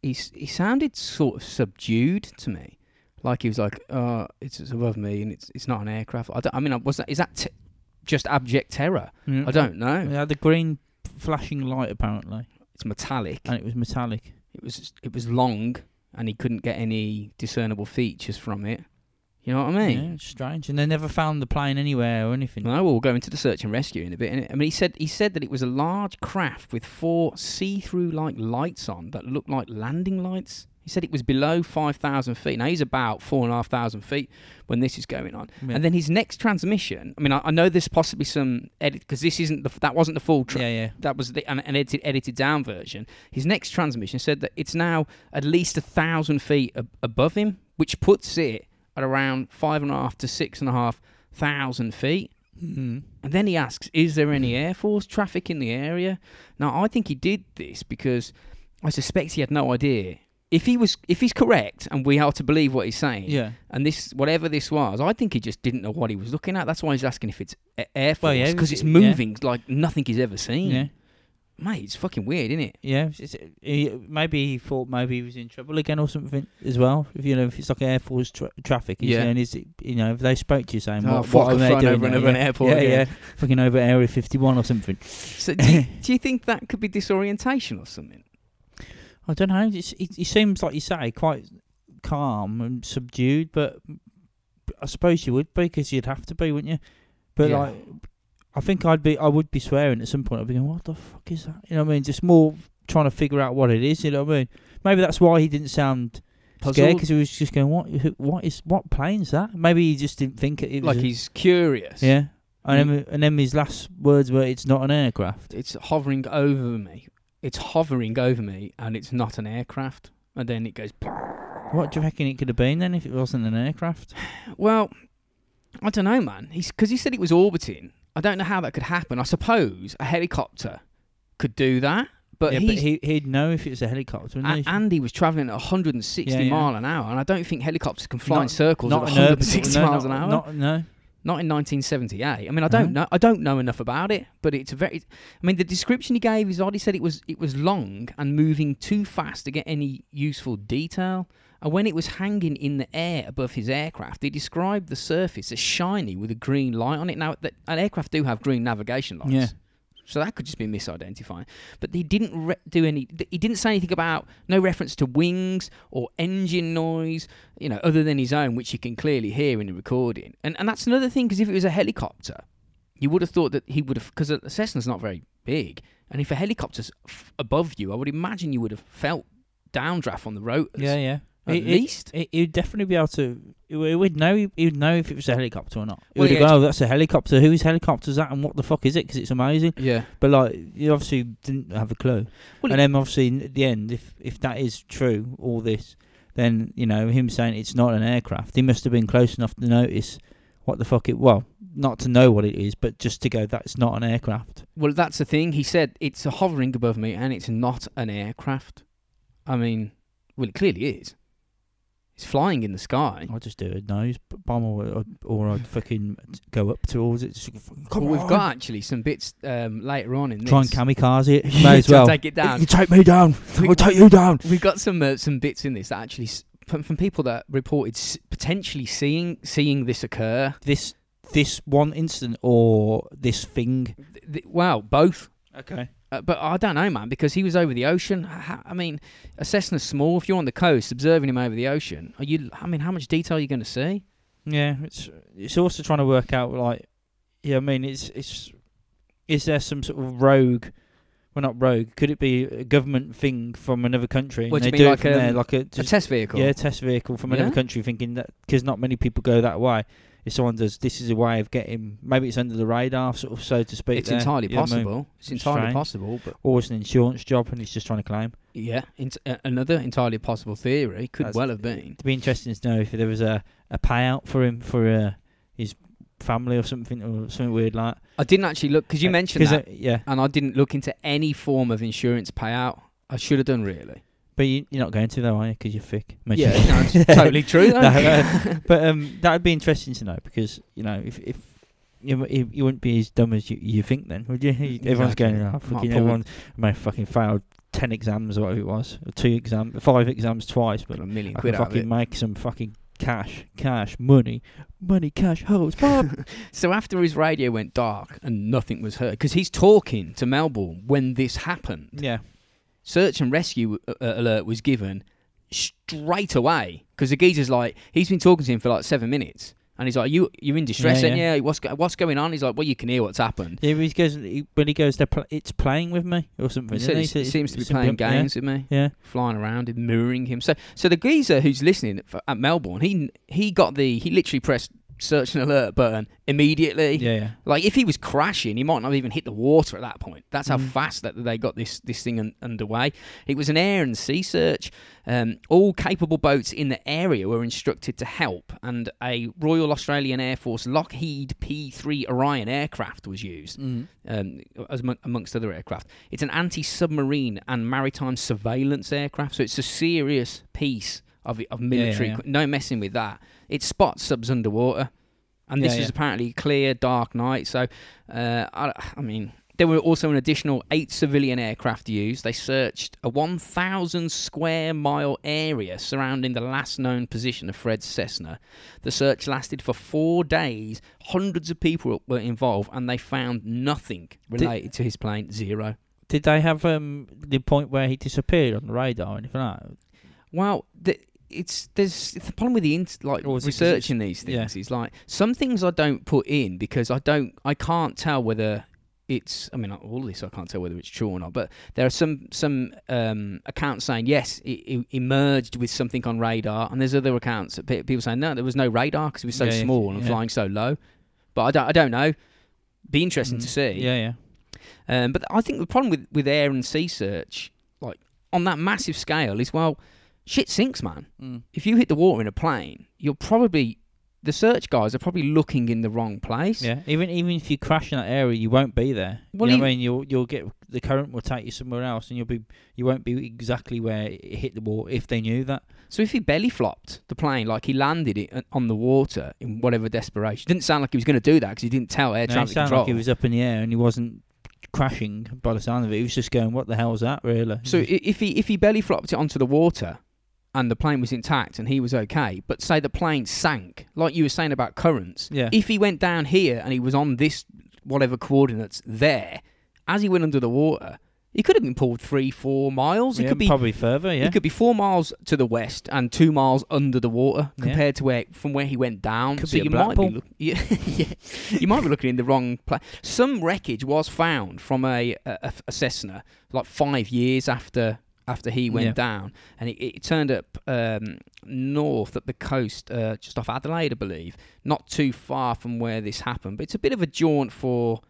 he he sounded sort of subdued to me, like he was like, "Oh, it's, it's above me and it's it's not an aircraft." I, don't, I mean, was that is that t- just abject terror? Mm. I don't know. It had the green flashing light apparently, It's metallic. and it was metallic. It was it was long and he couldn't get any discernible features from it. You know what I mean? Yeah, it's strange. And they never found the plane anywhere or anything. No, we'll go into the search and rescue in a bit. I mean, he said he said that it was a large craft with four see-through like lights on that looked like landing lights. He said it was below five thousand feet. Now he's about four and a half thousand feet when this is going on. Yeah. And then his next transmission. I mean, I, I know there's possibly some edit because this isn't the, that wasn't the full. Tra- yeah, yeah. That was the, an, an edited, edited down version. His next transmission said that it's now at least a thousand feet ab- above him, which puts it at around five and a half to six and a half thousand feet. Mm. And then he asks, "Is there any Air Force traffic in the area?" Now, I think he did this because I suspect he had no idea. If he was, if he's correct, and we are to believe what he's saying, Yeah. and this, whatever this was, I think he just didn't know what he was looking at. That's why he's asking if it's Air Force Well, yeah, because it's yeah. moving like nothing he's ever seen. Yeah. Mate, it's fucking weird, isn't it? Yeah, it's- it's- maybe he thought maybe he was in trouble again or something as well. If you know, if it's like Air Force tra- traffic, Yeah. saying, is it, you know, if they spoke to you saying, Oh, what, fuck, what are they doing over there? another yeah. airport Yeah, yeah, fucking over Area 51 or something. So, do you, do you think that could be disorientation or something? I don't know. He, he seems like you say quite calm and subdued, but I suppose you would be because you'd have to be, wouldn't you? But Yeah. like, I think I'd be, I would be swearing at some point. I'd be going, "What the fuck is that?" You know what I mean? Just more trying to figure out what it is. You know what I mean? Maybe that's why he didn't sound scared because he was just going, "What? What is? What plane's that?" Maybe he just didn't think it. it was Like a- he's curious. yeah. And Mm. then, and then his last words were, "It's not an aircraft." It's hovering over me. It's hovering over me, and it's not an aircraft. And then it goes. What do you reckon it could have been then if it wasn't an aircraft? Well, I don't know, man. Because he said it was orbiting. I don't know how that could happen. I suppose a helicopter could do that, but yeah, but he, he'd know if it was a helicopter. A- he? and he was travelling at 160 Yeah, yeah. mile an hour, and I don't think helicopters can fly in Not- circles at an urban- 160 no, miles not, an hour. Not, no. Not in 1978. I mean, I don't No. know. I don't know enough about it, but it's a very. I mean, the description he gave is odd. He said it was it was long and moving too fast to get any useful detail. And when it was hanging in the air above his aircraft, he described the surface as shiny with a green light on it. Now, that, an aircraft do have green navigation lights. Yeah. So that could just be misidentifying. But he didn't re- do any. He didn't say anything about no reference to wings or engine noise, you know, other than his own, which you can clearly hear in the recording. And and that's another thing because if it was a helicopter, you would have thought that he would have because a Cessna's not very big, and if a helicopter's f- above you, I would imagine you would have felt downdraft on the rotors. Yeah, yeah. At he- least. he- he'd definitely be able to. He would know. He would know if it was a helicopter or not. He Well, would yeah, go, "Oh, that's a helicopter. Whose helicopter is that? And what the fuck is it? Because it's amazing." Yeah. But like, you obviously didn't have a clue. Well, and then obviously at the end, if if that is true, all this, then you know him saying it's not an aircraft. He must have been close enough to notice what the fuck it. Well, not to know what it is, but just to go, that's not an aircraft. Well, that's the thing. He said it's hovering above me, and it's not an aircraft. I mean, well, it clearly is. It's flying in the sky. I'd just do a nose bomb or, or, or I'd fucking go up towards it. Just Come Well, we've on. got actually some bits um, later on in this. Try and kamikaze it. May as well. take it down. You take me down. We- I'll take you down. We've got some uh, some bits in this that actually s- from, from people that reported s- potentially seeing seeing this occur. This this one incident or this thing. Th- th- well, both. Okay. Uh, but I don't know, man, because he was over the ocean. I mean, a Cessna's small. If you're on the coast observing him over the ocean, are you? I mean, how much detail are you going to see? Yeah, it's it's also trying to work out like, yeah, I mean, it's it's is there some sort of rogue? Well, not rogue. Could it be a government thing from another country? What and they do mean, it from like, there, um, like a A test vehicle. yeah, test vehicle from another country, thinking that because not many people go that way. If someone does, this is a way of getting. Maybe it's under the radar, sort of, so to speak. it's there, entirely you know what I mean? possible. It's entirely Strange. possible, but Or it's an insurance job, and he's just trying to claim. yeah, uh, another entirely possible theory could That's- well have been. It'd be interesting to know if there was a, a payout for him for uh, his family or something or something weird like. I didn't actually look because you Uh, mentioned 'cause, that, uh, yeah, and I didn't look into any form of insurance payout. I should have done really. But you, you're not going to though, are you? Because you're thick. Yeah, no, totally true. No, no. But um, that would be interesting to know because you know if if you you, wouldn't be as dumb as you, you think then, would you? Everyone's Exactly. going, oh, fucking everyone may have fucking failed ten exams or whatever it was, or two exams, five exams twice, but Got a million I quid can fucking make some fucking cash, cash, money, money, cash, hoes, Bob. So after his radio went dark and nothing was heard, because he's talking to Melbourne when this happened. yeah, Search and rescue uh, uh, alert was given straight away because the geezer's like he's been talking to him for like seven minutes. And he's like, "You, you're in distress, Yeah, and yeah. yeah, what's what's going on?" He's like, "Well, you can hear what's happened." Yeah, he goes he, when he goes, pl- it's playing with me or something. He isn't he? he So s- seems to be playing games with me, Yeah, flying around and mirroring him. So, so the geezer who's listening f- at Melbourne, he he got the he literally pressed search and alert button immediately. yeah, yeah. Like if he was crashing, he might not have even hit the water at that point. That's how Mm. fast that they got this this thing un- underway. It was an air and sea search. Um, all capable boats in the area were instructed to help, and a Royal Australian Air Force Lockheed P3 Orion aircraft was used Mm. um, as among- amongst other aircraft. It's an anti-submarine and maritime surveillance aircraft, so it's a serious piece of of military. yeah. equi- No messing with that. It spots subs underwater, and this Yeah, is apparently clear, dark night. So, uh, I, I mean. There were also an additional eight civilian aircraft used. They searched a 1,000 square mile area surrounding the last known position of Fred's Cessna. The search lasted for four days. Hundreds of people were involved, and they found nothing related to his plane. Zero. Did they have um the point where he disappeared on the radar or anything like that? Well, the, it's there's the problem with the like Or is it 'cause researching these yeah. things is like some things I don't put in because I don't I can't tell whether it's I mean all of this I can't tell whether it's true or not. But there are some some um, accounts saying yes it, it emerged with something on radar, and there's other accounts that people saying no there was no radar because it was so Yeah, yeah, small and flying so low. But I don't I don't know. Be interesting to Mm. see. Yeah, yeah. Um, but I think the problem with, with air and sea search, like on that massive scale, is well, shit sinks, man. Mm. If you hit the water in a plane, you're probably the search guys are probably looking in the wrong place. Yeah, even even if you crash in that area, you won't be there. Well, you know what I mean? You'll you'll get the current will take you somewhere else, and you'll be you won't be exactly where it hit the wall if they knew that. So if he belly flopped the plane, like he landed it on- on the water in whatever desperation, it didn't sound like he was going to do that because he didn't tell air No, it traffic sounded control. like he was up in the air and he wasn't crashing by the sound of it. He was just going, "What the hell hell's that?" Really? So if he if he belly flopped it onto the water and the plane was intact and he was okay, but say the plane sank, like you were saying about currents, yeah, if he went down here and he was on this whatever coordinates there, as he went under the water, he could have been pulled three, four miles. He Yeah, could be probably further. Yeah, he could be four miles to the west and two miles under the water Yeah. compared to where from where he went down. Could so be a you might be look, yeah, yeah, you might be looking in the wrong place. Some wreckage was found from a, a, a Cessna like five years after after he went Yeah. down, and it, it turned up um, north at the coast, uh, just off Adelaide, I believe, not too far from where this happened. But it's a bit of a jaunt for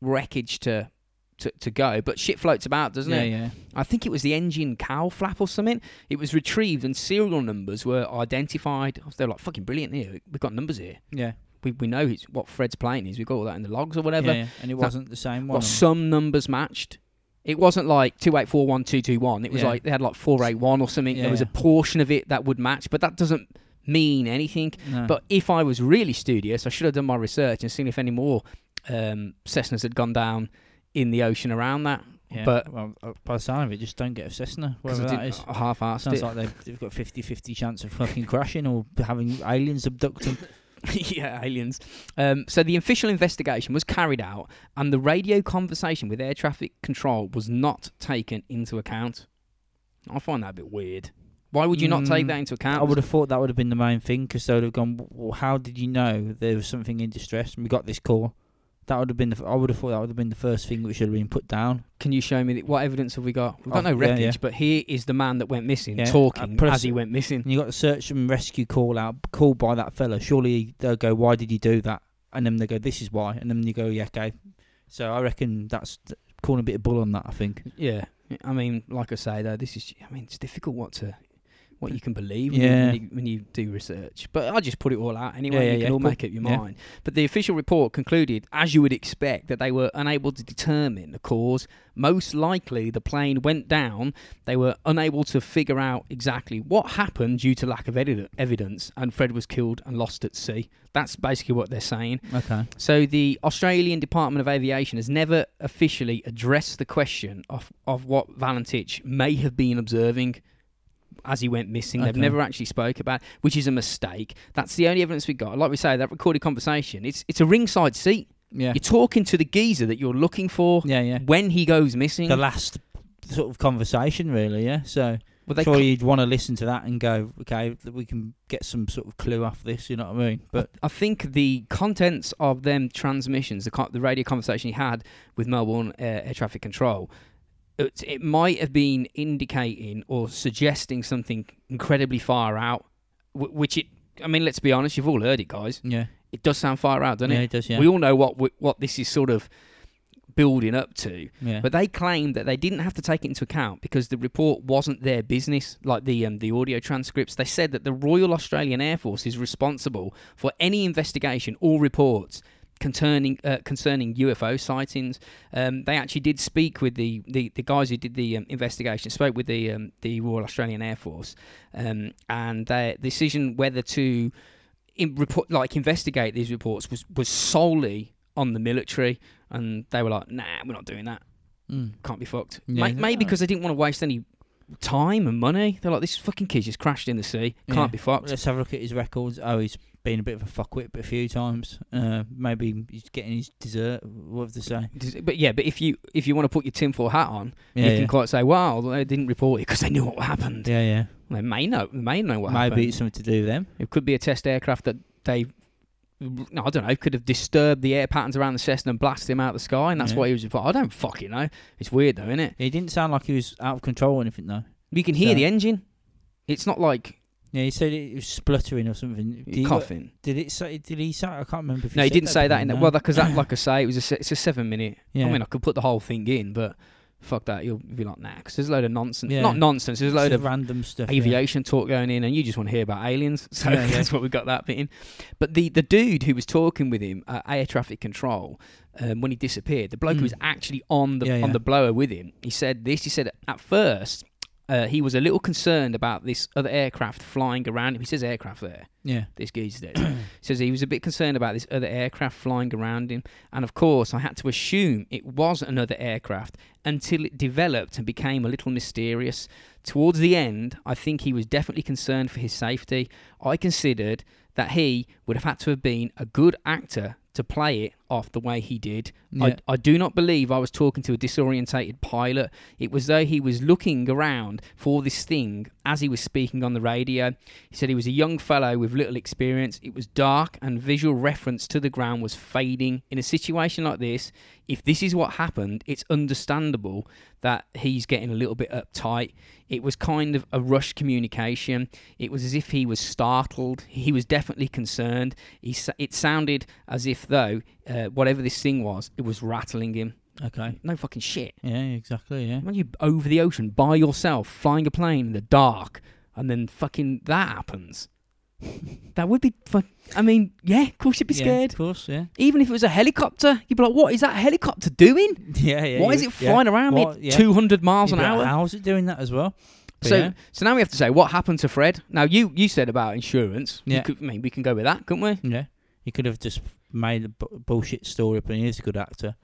wreckage to. To, to go, but shit floats about, doesn't yeah, it? yeah. I think it was the engine cowl flap or something. It was retrieved and serial numbers were identified. They're like fucking brilliant here. We've got numbers here. Yeah, We we know it's what Fred's plane is. We've got all that in the logs or whatever. yeah, yeah. and it That- wasn't the same one. Well, some numbers matched. It wasn't like two eight four one two two one. It was Yeah. like they had like four eight one or something. Yeah, there was a portion of it that would match, but that doesn't mean anything. No. But if I was really studious, I should have done my research and seen if any more um, Cessnas had gone down in the ocean around that. yeah. but- well, uh, by the sound of it, just don't get a Cessna. Whatever that is. half-assed Sounds it. like they've, they've got 50-50 chance of fucking crashing or having aliens abduct them. yeah, aliens. Um, so the official investigation was carried out, and the radio conversation with air traffic control was not taken into account. I find that a bit weird. Why would you not take Mm, that into account? I would have thought that would have been the main thing because they would have gone. Well, how did you know there was something in distress? And we got this call. That would have been. The, I would have thought that would have been the first thing which should have been put down. Can you show me the, what evidence have we got? We've got Oh, no yeah, wreckage, yeah. but here is the man that went missing Yeah, uh, talking a as he went missing. And you got the search and rescue call out called by that fella. Surely they'll go, "Why did you do that?" And then they go, "This is why." And then you go, "Yeah, okay." So I reckon that's th- calling a bit of bull on that. I think. Yeah, I mean, like I say though, this is. I mean, it's difficult what to. What you can believe when, you, Yeah. when, you, when you do research, but I just put it all out anyway. Yeah, yeah, you can all make up your mind. But the official report concluded, as you would expect, that they were unable to determine the cause. Most likely, the plane went down. They were unable to figure out exactly what happened due to lack of edi- evidence, and Fred was killed and lost at sea. That's basically what they're saying. Okay. So the Australian Department of Aviation has never officially addressed the question of, of what Valentich may have been observing as he went missing. They've never actually spoke about, it, which is a mistake. That's the only evidence we got. Like we say, that recorded conversation, it's it's a ringside seat. Yeah. You're talking to the geezer that you're looking for Yeah, yeah. when he goes missing. The last sort of conversation, really. Yeah. So Well, they Surely you'd want to listen to that and go, okay, we can get some sort of clue off this. You know what I mean? But I think the contents of them transmissions, the, co- the radio conversation he had with Melbourne Air, Air Traffic Control, it, it might have been indicating or suggesting something incredibly far out, which it. I mean, let's be honest. You've all heard it, guys. yeah, It does sound far out, doesn't it? yeah, it? it does. Yeah, We all know what what this is sort of building up to. yeah. But they claimed that they didn't have to take it into account because the report wasn't their business, like the um, the audio transcripts. They said that the Royal Australian Air Force is responsible for any investigation or reports concerning uh, concerning UFO sightings. Um, they actually did speak with the, the, the guys who did the um, investigation. Spoke with the um, the Royal Australian Air Force, um, and their decision whether to in report like investigate these reports was was solely on the military, and they were like, "Nah, we're not doing that." Mm. can't be fucked. Yeah, Maybe no. because they didn't want to waste any time and money. They're like, this fucking kid just crashed in the sea. Can't Yeah. be fucked. Let's have a look at his records. Oh, he's been a bit of a fuckwit a few times. Uh, maybe he's getting his dessert. What have they say? But yeah, but if you if you want to put your tinfoil hat on, Yeah, you yeah. can quite say, "Well, they didn't report it because they knew what happened." yeah, yeah. They may know. They may know what Maybe happened. it's something to do with them. It could be a test aircraft that they. No, I don't know. Could have disturbed the air patterns around the Cessna and blasted him out of the sky, and that's Yeah. why he was. I don't fucking know. It's weird though, isn't it? He didn't sound like he was out of control or anything, though. You can hear So- the engine. It's not like Yeah, he said it was spluttering or something. Did, he, coughing. did it say? Did he say? I can't remember. If No, he said didn't say that in that. Well, because that, like I say, it was a it's a seven minute. yeah. I mean, I could put the whole thing in, but fuck that. You'll be like, nah, because there's a load of nonsense. Yeah. Not nonsense. There's a load of random stuff. yeah. aviation talk going in, and you just want to hear about aliens. So Yeah, yeah. that's what we got that bit in. But the the dude who was talking with him at air traffic control. Um, when he disappeared, the bloke who was Mm. actually on the Yeah, on yeah. the blower with him, he said this. He said at first uh, he was a little concerned about this other aircraft flying around him. He says aircraft there Yeah. this geezer did. says he was a bit concerned about this other aircraft flying around him, and of course, I had to assume it was another aircraft until it developed and became a little mysterious. Towards the end, I think he was definitely concerned for his safety. I considered that he would have had to have been a good actor to play it off the way he did. Yeah. I, I do not believe I was talking to a disorientated pilot. It was though he was looking around for this thing as he was speaking on the radio. He said he was a young fellow with little experience. It was dark and visual reference to the ground was fading. In a situation like this, if this is what happened, it's understandable that he's getting a little bit uptight. It was kind of a rushed communication. It was as if he was startled. He was definitely concerned. He, it sounded as if, though, uh, whatever this thing was, it was rattling him. Okay. No fucking shit. Yeah. Exactly. Yeah. When you over the ocean by yourself, flying a plane in the dark, and then fucking that happens. That would be fun. I mean, yeah, of course you'd be Yeah, scared. of course. Yeah. Even if it was a helicopter, you'd be like, "What is that helicopter doing? Yeah. Yeah. Why is would- it flying around What- me yeah. 200 miles You'd an hour?" How's it doing that as well? But So, yeah. so now we have to say what happened to Fred. Now you you said about insurance. Yeah. could, I mean, we can go with that, couldn't we? Yeah, he could have just made a bullshit story up, and he is a good actor.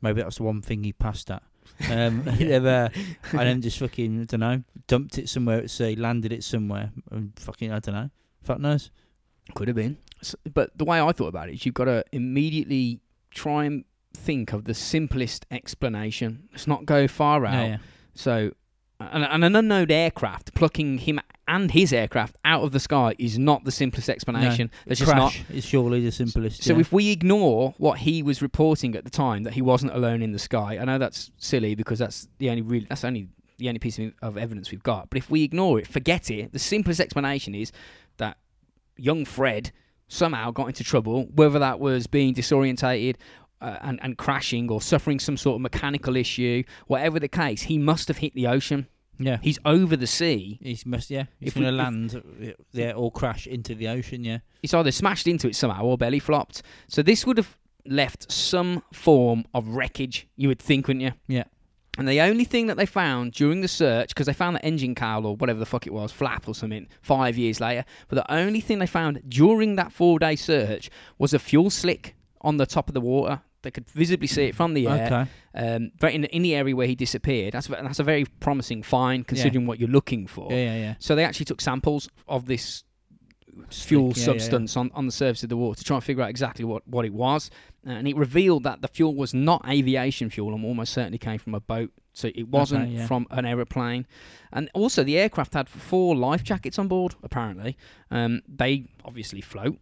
Maybe that's the one thing he passed at. Um, and uh, and then just fucking, I don't know, dumped it somewhere at sea, landed it somewhere, and fucking, I don't know, fuck knows. Could have been. S but the way I thought about it is you've got to immediately try and think of the simplest explanation. Let's not go far out. Yeah, yeah. So, and, and an unknown aircraft plucking him and his aircraft out of the sky is not the simplest explanation. That's just not. Is surely the simplest. So yeah. if we ignore what he was reporting at the time that he wasn't alone in the sky, I know that's silly because that's the only real that's only the only piece of, of evidence we've got. But if we ignore it, forget it, the simplest explanation is that young Fred somehow got into trouble, whether that was being disorientated. Uh, and, and crashing or suffering some sort of mechanical issue, whatever the case, he must have hit the ocean. yeah, He's over the sea. he's must, yeah, he's If we- going to if- land uh, there or crash into the ocean. Yeah, He's either smashed into it somehow or belly flopped. So this would have left some form of wreckage, you would think, wouldn't you? Yeah. And the only thing that they found during the search, because they found the engine cowl or whatever the fuck it was, flap or something, five years later, but the only thing they found during that four day search was a fuel slick on the top of the water. They could visibly see it from the air. okay, Um, but in, in the area where he disappeared, that's, that's a very promising find considering what you're looking for. yeah, yeah, yeah. So they actually took samples of this fuel yeah, yeah, yeah. substance On, on the surface of the water to try and figure out exactly what, what it was. And it revealed that the fuel was not aviation fuel and almost certainly came from a boat So it wasn't yeah. from an aeroplane. And also, the aircraft had four life jackets on board, apparently. Um, they obviously float.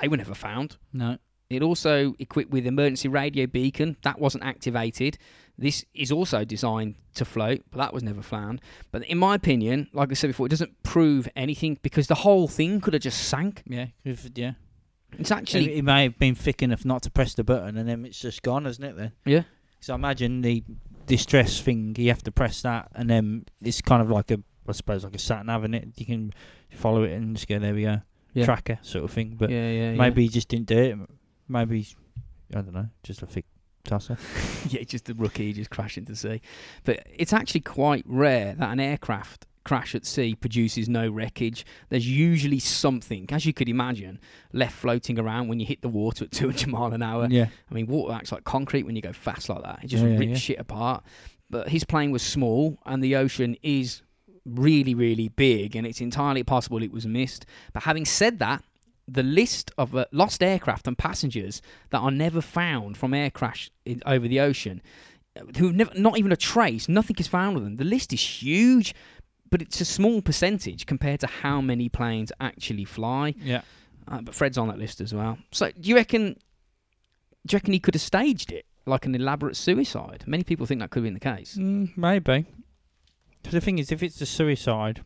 They were never found. No. It also equipped with emergency radio beacon that wasn't activated. This is also designed to float, but that was never found. But in my opinion, like I said before, it doesn't prove anything because the whole thing could have just sank. Yeah. If, yeah. It's actually it may have been thick enough not to press the button, and then it's just gone, hasn't it? Then. yeah, So I imagine the distress thing. You have to press that, and then it's kind of like a, I suppose, like a sat nav, in it. You can follow it and just go, there we go, yeah, tracker sort of thing. But yeah, yeah. maybe he just didn't do it. Maybe I don't know, just a thick tosser. yeah, just a rookie just crashing to sea. But it's actually quite rare that an aircraft crash at sea produces no wreckage. There's usually something, as you could imagine, left floating around when you hit the water at 200 mile an hour. yeah, I mean, water acts like concrete when you go fast like that. It just yeah, rips yeah. shit apart. But his plane was small, and the ocean is really, really big, and it's entirely possible it was missed. But having said that, the list of uh, lost aircraft and passengers that are never found from air crash in, over the ocean, who never, not even a trace, nothing is found of them. The list is huge, but it's a small percentage compared to how many planes actually fly. yeah. Uh, but Fred's on that list as well. So do you reckon? Do you reckon he could have staged it like an elaborate suicide? Many people think that could have been the case. Mm, maybe. 'Cause the thing is, if it's a suicide,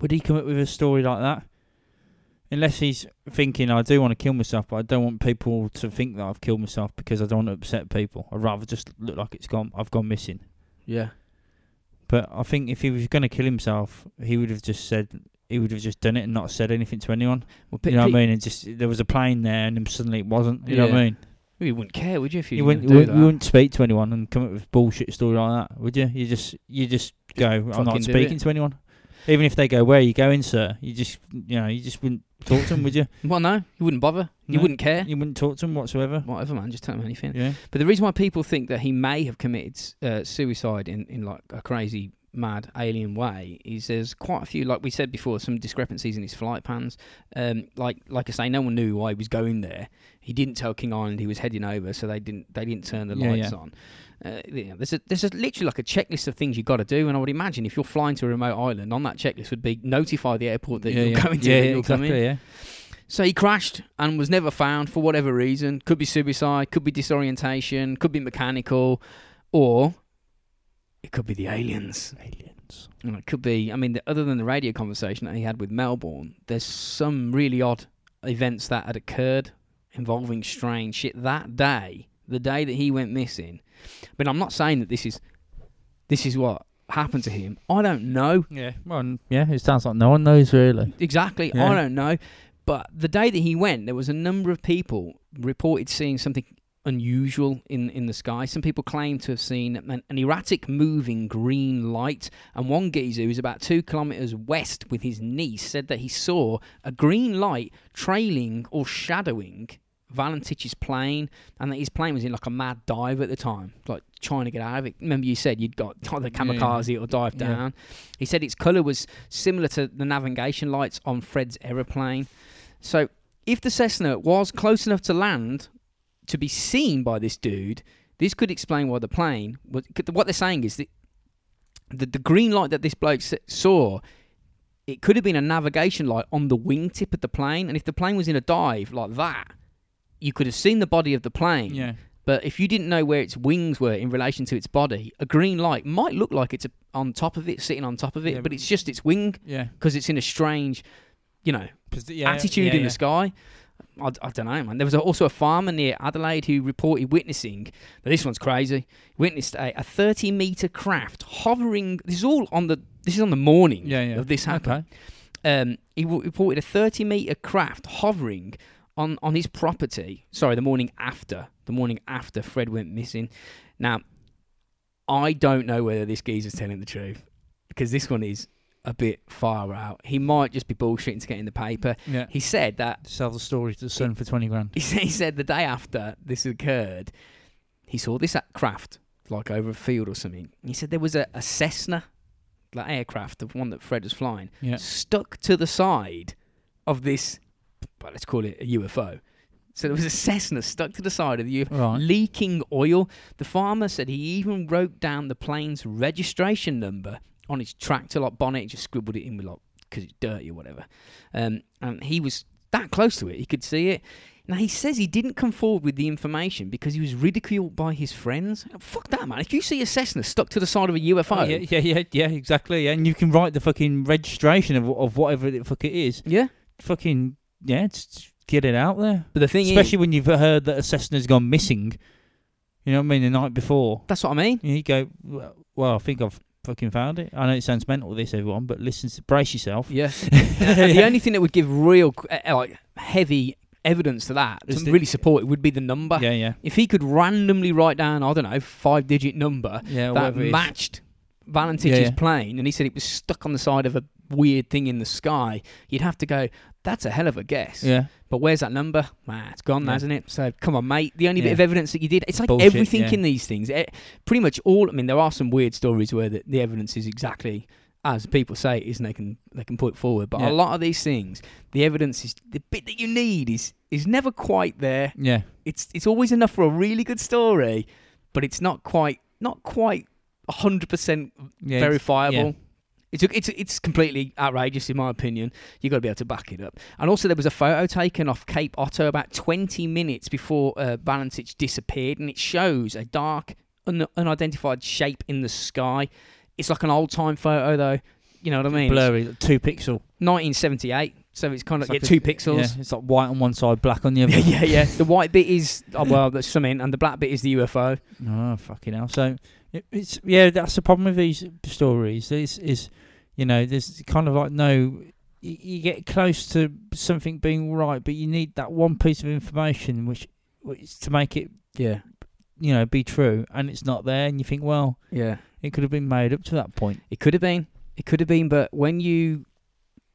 would he come up with a story like that? Unless he's thinking, I do want to kill myself, but I don't want people to think that I've killed myself because I don't want to upset people. I'd rather just look like it's gone. I've gone missing. Yeah. But I think if he was going to kill himself, he would have just said he would have just done it and not said anything to anyone. Well, You know what I mean? And just there was a plane there, and then suddenly it wasn't. You know what I mean? You wouldn't care, would you? If you, You wouldn't, you wouldn't, that? you wouldn't speak to anyone and come up with a bullshit story like that, would you? You just you just go. I'm not speaking to anyone. Even if they go, where are you going, sir? You just you know you just wouldn't talk to them, would you? Well, no, you wouldn't bother. You No. wouldn't care. You wouldn't talk to them whatsoever. Whatever, man. Just tell him anything. Yeah. But the reason why people think that he may have committed uh, suicide in, in like a crazy, mad, alien way is there's quite a few, like we said before, some discrepancies in his flight plans. Um, like like I say, no one knew why he was going there. He didn't tell King Island he was heading over, so they didn't they didn't turn the Yeah, lights yeah. on. Uh, you know, there's a, there's a, literally like a checklist of things you've got to do, and I would imagine if you're flying to a remote island, on that checklist would be notify the airport that yeah, you're yeah. going to, yeah, yeah, you're exactly. coming. Yeah. So he crashed and was never found for whatever reason. Could be suicide, could be disorientation, could be mechanical, or it could be the aliens. Aliens. And it could be, I mean, the, other than the radio conversation that he had with Melbourne, there's some really odd events that had occurred involving strange shit that day, the day that he went missing. But I'm not saying that this is this is what happened to him. I don't know Yeah. Well, yeah. It sounds like no one knows really. Exactly. Yeah. I don't know. But the day that he went, there was a number of people reported seeing something unusual in, in the sky. Some people claim to have seen an, an erratic moving green light. And one geezer who's about two kilometres west with his niece said that he saw a green light trailing or shadowing Valentich's plane and that his plane was in like a mad dive at the time, like trying to get out of it. Remember you said you'd got either Yeah, yeah. kamikaze or dive Yeah. down. He said its colour was similar to the navigation lights on Fred's aeroplane. So if the Cessna was close enough to land to be seen by this dude, this could explain why the plane. Was, what they're saying is that the, the green light that this bloke saw, it could have been a navigation light on the wingtip of the plane, and if the plane was in a dive like that, you could have seen the body of the plane. Yeah. But if you didn't know where its wings were in relation to its body, a green light might look like it's a, on top of it, sitting on top of it, Yeah, but but- it's just its wing Yeah. because it's in a strange, you know, yeah, attitude yeah, in the sky. I, I don't know, man. There was also a farmer near Adelaide who reported witnessing. Now this one's crazy. Witnessed a, a 30 meter craft hovering. This is all on the. This is on the morning of this happening. Okay. Um, he reported a 30 meter craft hovering on on his property. Sorry, the morning after. The morning after Fred went missing. Now, I don't know whether this geezer's telling the truth because this one is a bit far out. He might just be bullshitting to get in the paper. Yeah. He said that Sell the story to the Sun for twenty grand. he said, he said the day after this occurred, he saw this at craft like over a field or something. He said there was a, a Cessna, like aircraft, the one that Fred was flying, Yeah. stuck to the side of this. Well, let's call it a UFO. So there was a Cessna stuck to the side of the UFO, Right. leaking oil. The farmer said he even wrote down the plane's registration number on his tractor, like bonnet, just scribbled it in with like because it's dirty or whatever. Um, and he was that close to it, he could see it. Now he says he didn't come forward with the information because he was ridiculed by his friends. Fuck that, man! If you see a Cessna stuck to the side of a UFO, Oh, yeah, yeah, yeah, yeah, exactly. Yeah. And you can write the fucking registration of of whatever the fuck it is. yeah. Fucking yeah, just get it out there. But the thing Especially is, when you've heard that a Cessna's gone missing. You know what I mean? The night before, that's what I mean. you go, well, well, I think I've fucking found it. I know it sounds mental, this everyone, but listen, to, brace yourself. Yeah. the only thing that would give real, uh, like, heavy evidence to that, to really support it, would be the number. Yeah, yeah, If he could randomly write down, I don't know, five digit number yeah. that whatever it is. matched Valentich's Yeah, yeah. plane, and he said it was stuck on the side of a weird thing in the sky, you'd have to go, that's a hell of a guess. Yeah, But where's that number? Man, it's gone, Yeah. hasn't it? So come on, mate. The only bit of evidence that you did, it's like Bullshit, everything yeah. in these things. eh, pretty much all. I mean, there are some weird stories where the, the evidence is exactly as people say it is, and they can they can put it forward. But Yeah. a lot of these things, the evidence is the bit that you need is is never quite there. yeah, It's it's always enough for a really good story, but it's not quite not quite hundred percent yeah. verifiable. Yeah. It's it's it's completely outrageous in my opinion. You've got to be able to back it up. And also, there was a photo taken off Cape Otway about 20 minutes before uh, Valentich disappeared, and it shows a dark, un- unidentified shape in the sky. It's like an old time photo, though. You know what I mean? It's blurry, two pixel. 1978, so it's kind of It's yeah, like two a- pixels. Yeah, it's like white on one side, black on the other. Yeah, yeah, yeah. The white bit is oh, well, that's something, and the black bit is the UFO. Oh fucking hell! So it, it's yeah, that's the problem with these stories. Is is you know, there's kind of like no. You, you get close to something being right, but you need that one piece of information which, which to make it Yeah, you know be true, and it's not there, and you think, well, yeah. it could have been made up to that point. It could have been. It could have been, but when you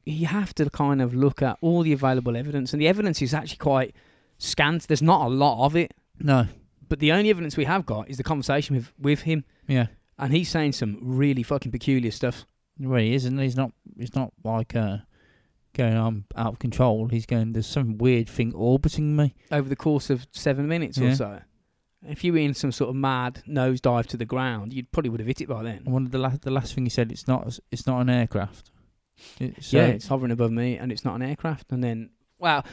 you have to kind of look at all the available evidence, and the evidence is actually quite scant. There's not a lot of it, No. But the only evidence we have got is the conversation with with him, Yeah. and he's saying some really fucking peculiar stuff. Well, he isn't. He's not. He's not like uh, going on out of control. He's going. There's some weird thing orbiting me. over the course of seven minutes Yeah. or so. If you were in some sort of mad nosedive to the ground, you probably would have hit it by then. And one of the last, the last thing he said, it's not. It's not an aircraft. It- so yeah, it's hovering above me, and it's not an aircraft. And then, well,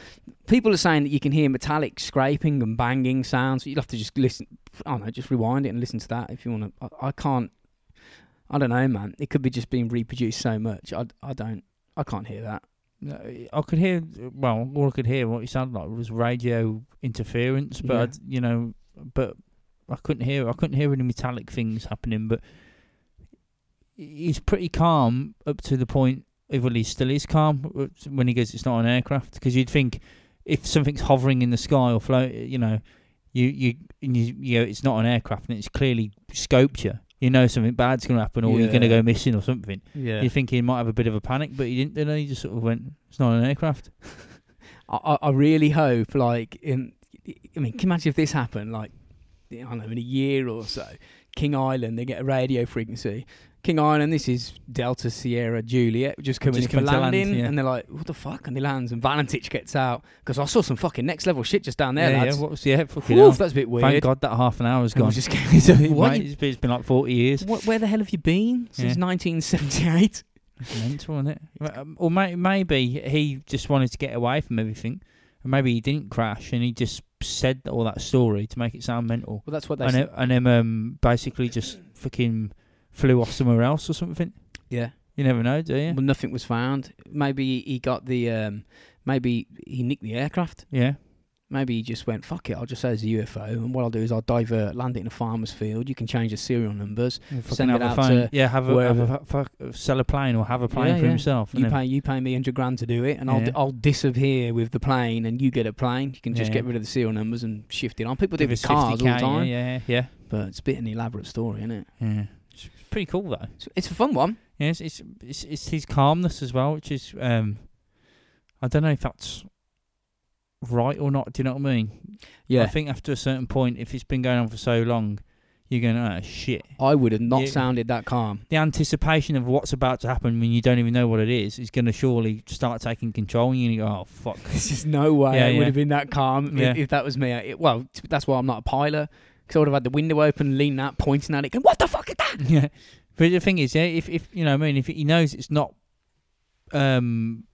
people are saying that you can hear metallic scraping and banging sounds. You'd have to just listen. I don't know, just rewind it and listen to that if you want to. I, I can't. I don't know, man. It could be just being reproduced so much. I, I don't. I can't hear that. I could hear. Well, all I could hear what it sounded like was radio interference, but Yeah. I'd- you know, but I couldn't hear. I couldn't hear any metallic things happening. But he's pretty calm up to the point. He still is calm uh, when he goes. It's not an aircraft because you'd think if something's hovering in the sky or float, you know, you you you, you know, it's not an aircraft and it's clearly scoped you. You know something bad's going to happen, or you're going to go missing, or something. Yeah. You think he might have a bit of a panic, but he didn't. You know, he just sort of went, "It's not an aircraft." I, I I really hope, like, in. I mean, can you imagine if this happened, like, I don't know, in a year or so, King Island, they get a radio frequency. King Island, this is Delta Sierra Juliet, just coming Just in for to land, landing, yeah. and they're like, "What the fuck?" And he lands, and Valentich gets out because I saw some fucking next level shit just down there, yeah, lads. yeah. What was yeah? Fucking hell. that's a bit weird. Thank God that half an hour's gone. just so, what Mate, you- it's been- like forty years. what- where the hell have you been since Yeah. 1978? It's mental, isn't it? Um, Or may, maybe he just wanted to get away from everything, and maybe he didn't crash, and he just said all that story to make it sound mental, Well, that's what they and said. and then um, basically just fucking flew off somewhere else or something. Yeah. You never know, do you? Well, nothing was found. Maybe he got the. Um, maybe he nicked the aircraft. Yeah. Maybe he just went, fuck it, I'll just say it's a UFO, and what I'll do is I'll divert, land it in a farmer's field. You can change the serial numbers. Send it out phone. to yeah, have a, have a fuck, sell a plane or have a plane Yeah, for yeah. himself. You pay you pay me hundred grand to do it, and I'll. I'll disappear with the plane, and you get a plane. You can just get rid of the serial numbers and shift it on. People do it give with cars all the time, Yeah, yeah, yeah. but it's a bit an elaborate story, isn't it? yeah. Pretty cool though. It's, it's a fun one. Yeah, it's, it's it's it's his calmness as well, which is um, I don't know if that's right or not. Do you know what I mean? Yeah. I think after a certain point, if it's been going on for so long, you're going, oh shit. I would have not Yeah. sounded that calm. The anticipation of what's about to happen when you don't even know what it is is going to surely start taking control, and you go, oh fuck. There's just no way Yeah, I yeah. would have been that calm Yeah. if, if that was me. It, well, that's why I'm not a pilot. Because of had the window open, leaning out, pointing at it, going, "What the fuck is that?" yeah, but the thing is, yeah, if if you know, I mean, if he knows it's not um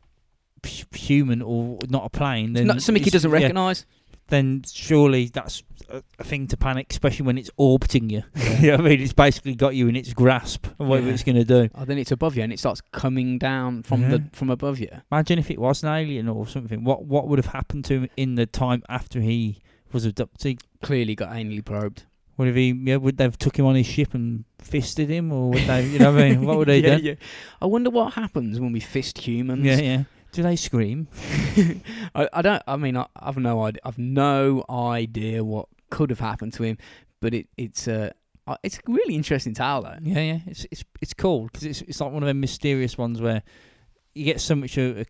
hu- human or not a plane, then not something he doesn't yeah, recognise. then surely that's a, a thing to panic, especially when it's orbiting you. you know I mean? It's basically got you in its grasp of what Yeah. it's going to do. Oh, then it's above you and it starts coming down from Yeah. the from above you. Imagine if it was an alien or something. What what would have happened to him in the time after he was abducted? Clearly got anally probed. Would have he? Yeah, would they have took him on his ship and fisted him, or would they? You know what I mean? What would they yeah, do? yeah. I wonder what happens when we fist humans. Yeah, yeah. Do they scream? I, I don't. I mean, I, I've no idea. I've no idea what could have happened to him, but it, it's uh, uh, it's a really interesting tale though. Yeah, yeah. It's it's it's cool because it's it's like one of them mysterious ones where you get so much of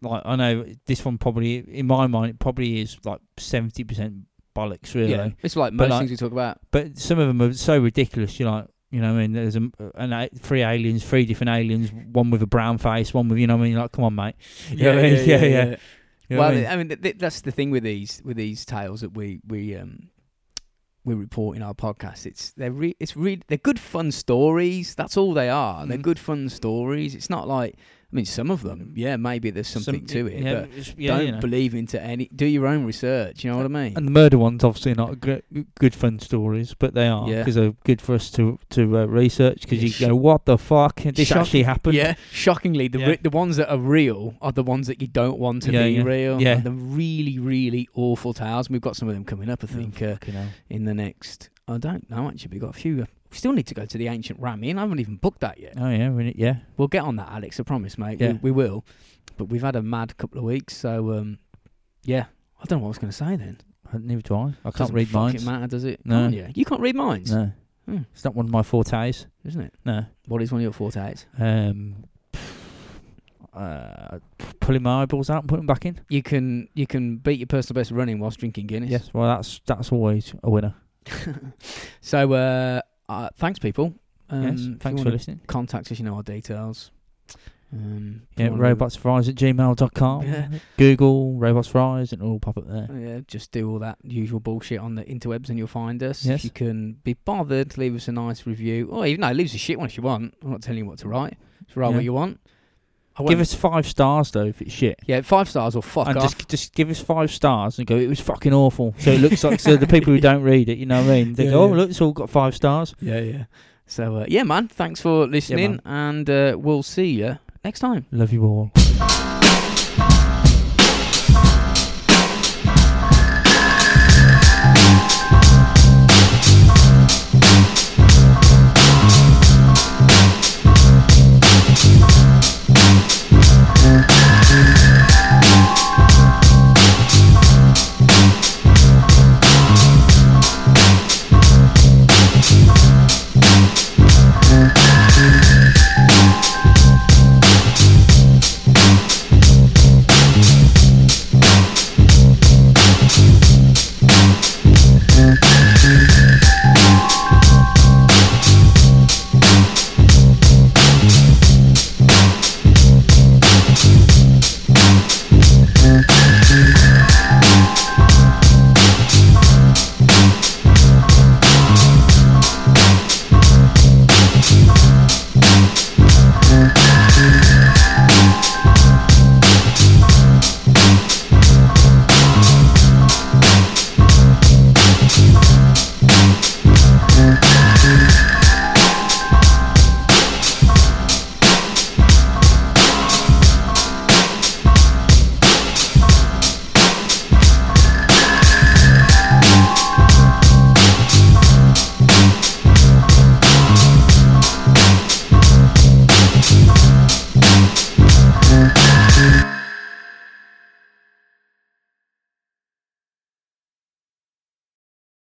like I know this one probably in my mind it probably is like seventy percent bollocks really, Yeah, it's like most like- things we talk about. but some of them are so ridiculous. You're like. You know, I mean, there's a, an, a- three aliens, three different aliens, one with a brown face, one with, you know, what I mean, like, come on, mate. You know what I mean? yeah, yeah. Know well, I mean? I mean, th- th- that's the thing with these with these tales that we we um we report in our podcast. It's they're re- it's really they're good fun stories. That's all they are. They're Mm. good fun stories. It's not like I mean, some of them, yeah, maybe there's something to it, yeah, but yeah, don't you know. believe into any. Do your own research. You know what I mean? And the murder ones, obviously, not good, good fun stories, but they are Yeah. because they're good for us to to uh, research. Because Yeah, you go, "What the fuck? This Shock- actually happened." Yeah, shockingly, the Yeah. the ones that are real are the ones that you don't want to Yeah, be yeah. real. Yeah. And the really, really awful tales. We've got some of them coming up, I think, uh, in the next. I don't know. Actually, we've got a few. We still need to go to the ancient Ramin. I haven't even booked that yet. Oh yeah, we- yeah. We'll get on that, Alex. I promise, mate. Yeah. We, we will. But we've had a mad couple of weeks, so um, yeah. I don't know what I was going to say then. Uh, Neither do I. I can't Doesn't read minds. matter, does it? No. Can't you? You can't read minds, No, Hmm. it's not one of my fortes. isn't it? No. What is one of your fortes? Um, uh, pulling my eyeballs out and putting them back in. You can you can beat your personal best running whilst drinking Guinness. Yes. Well, that's that's always a winner. so uh, uh, thanks, people. Um, yes. Thanks for listening. Contact us, you know our details. Um, Yeah, robotsfries at gmail.com. Yeah. Google robots fries and it'll all pop up there. Yeah, just do all that usual bullshit on the interwebs and you'll find us. Yes. If you can be bothered, leave us a nice review. Or even no, leave us a shit one if you want. I'm not telling you what to write. Just write Yeah. what you want. Give us five stars though if it's shit. yeah, five stars or fuck and off. just just give us five stars and go. It was fucking awful. So it looks like so the people who don't read it, you know what I mean? They Yeah, go, oh yeah. look, it's all got five stars. Yeah, yeah. So uh, yeah, man. Thanks for listening, man. and uh, we'll see you next time. Love you all.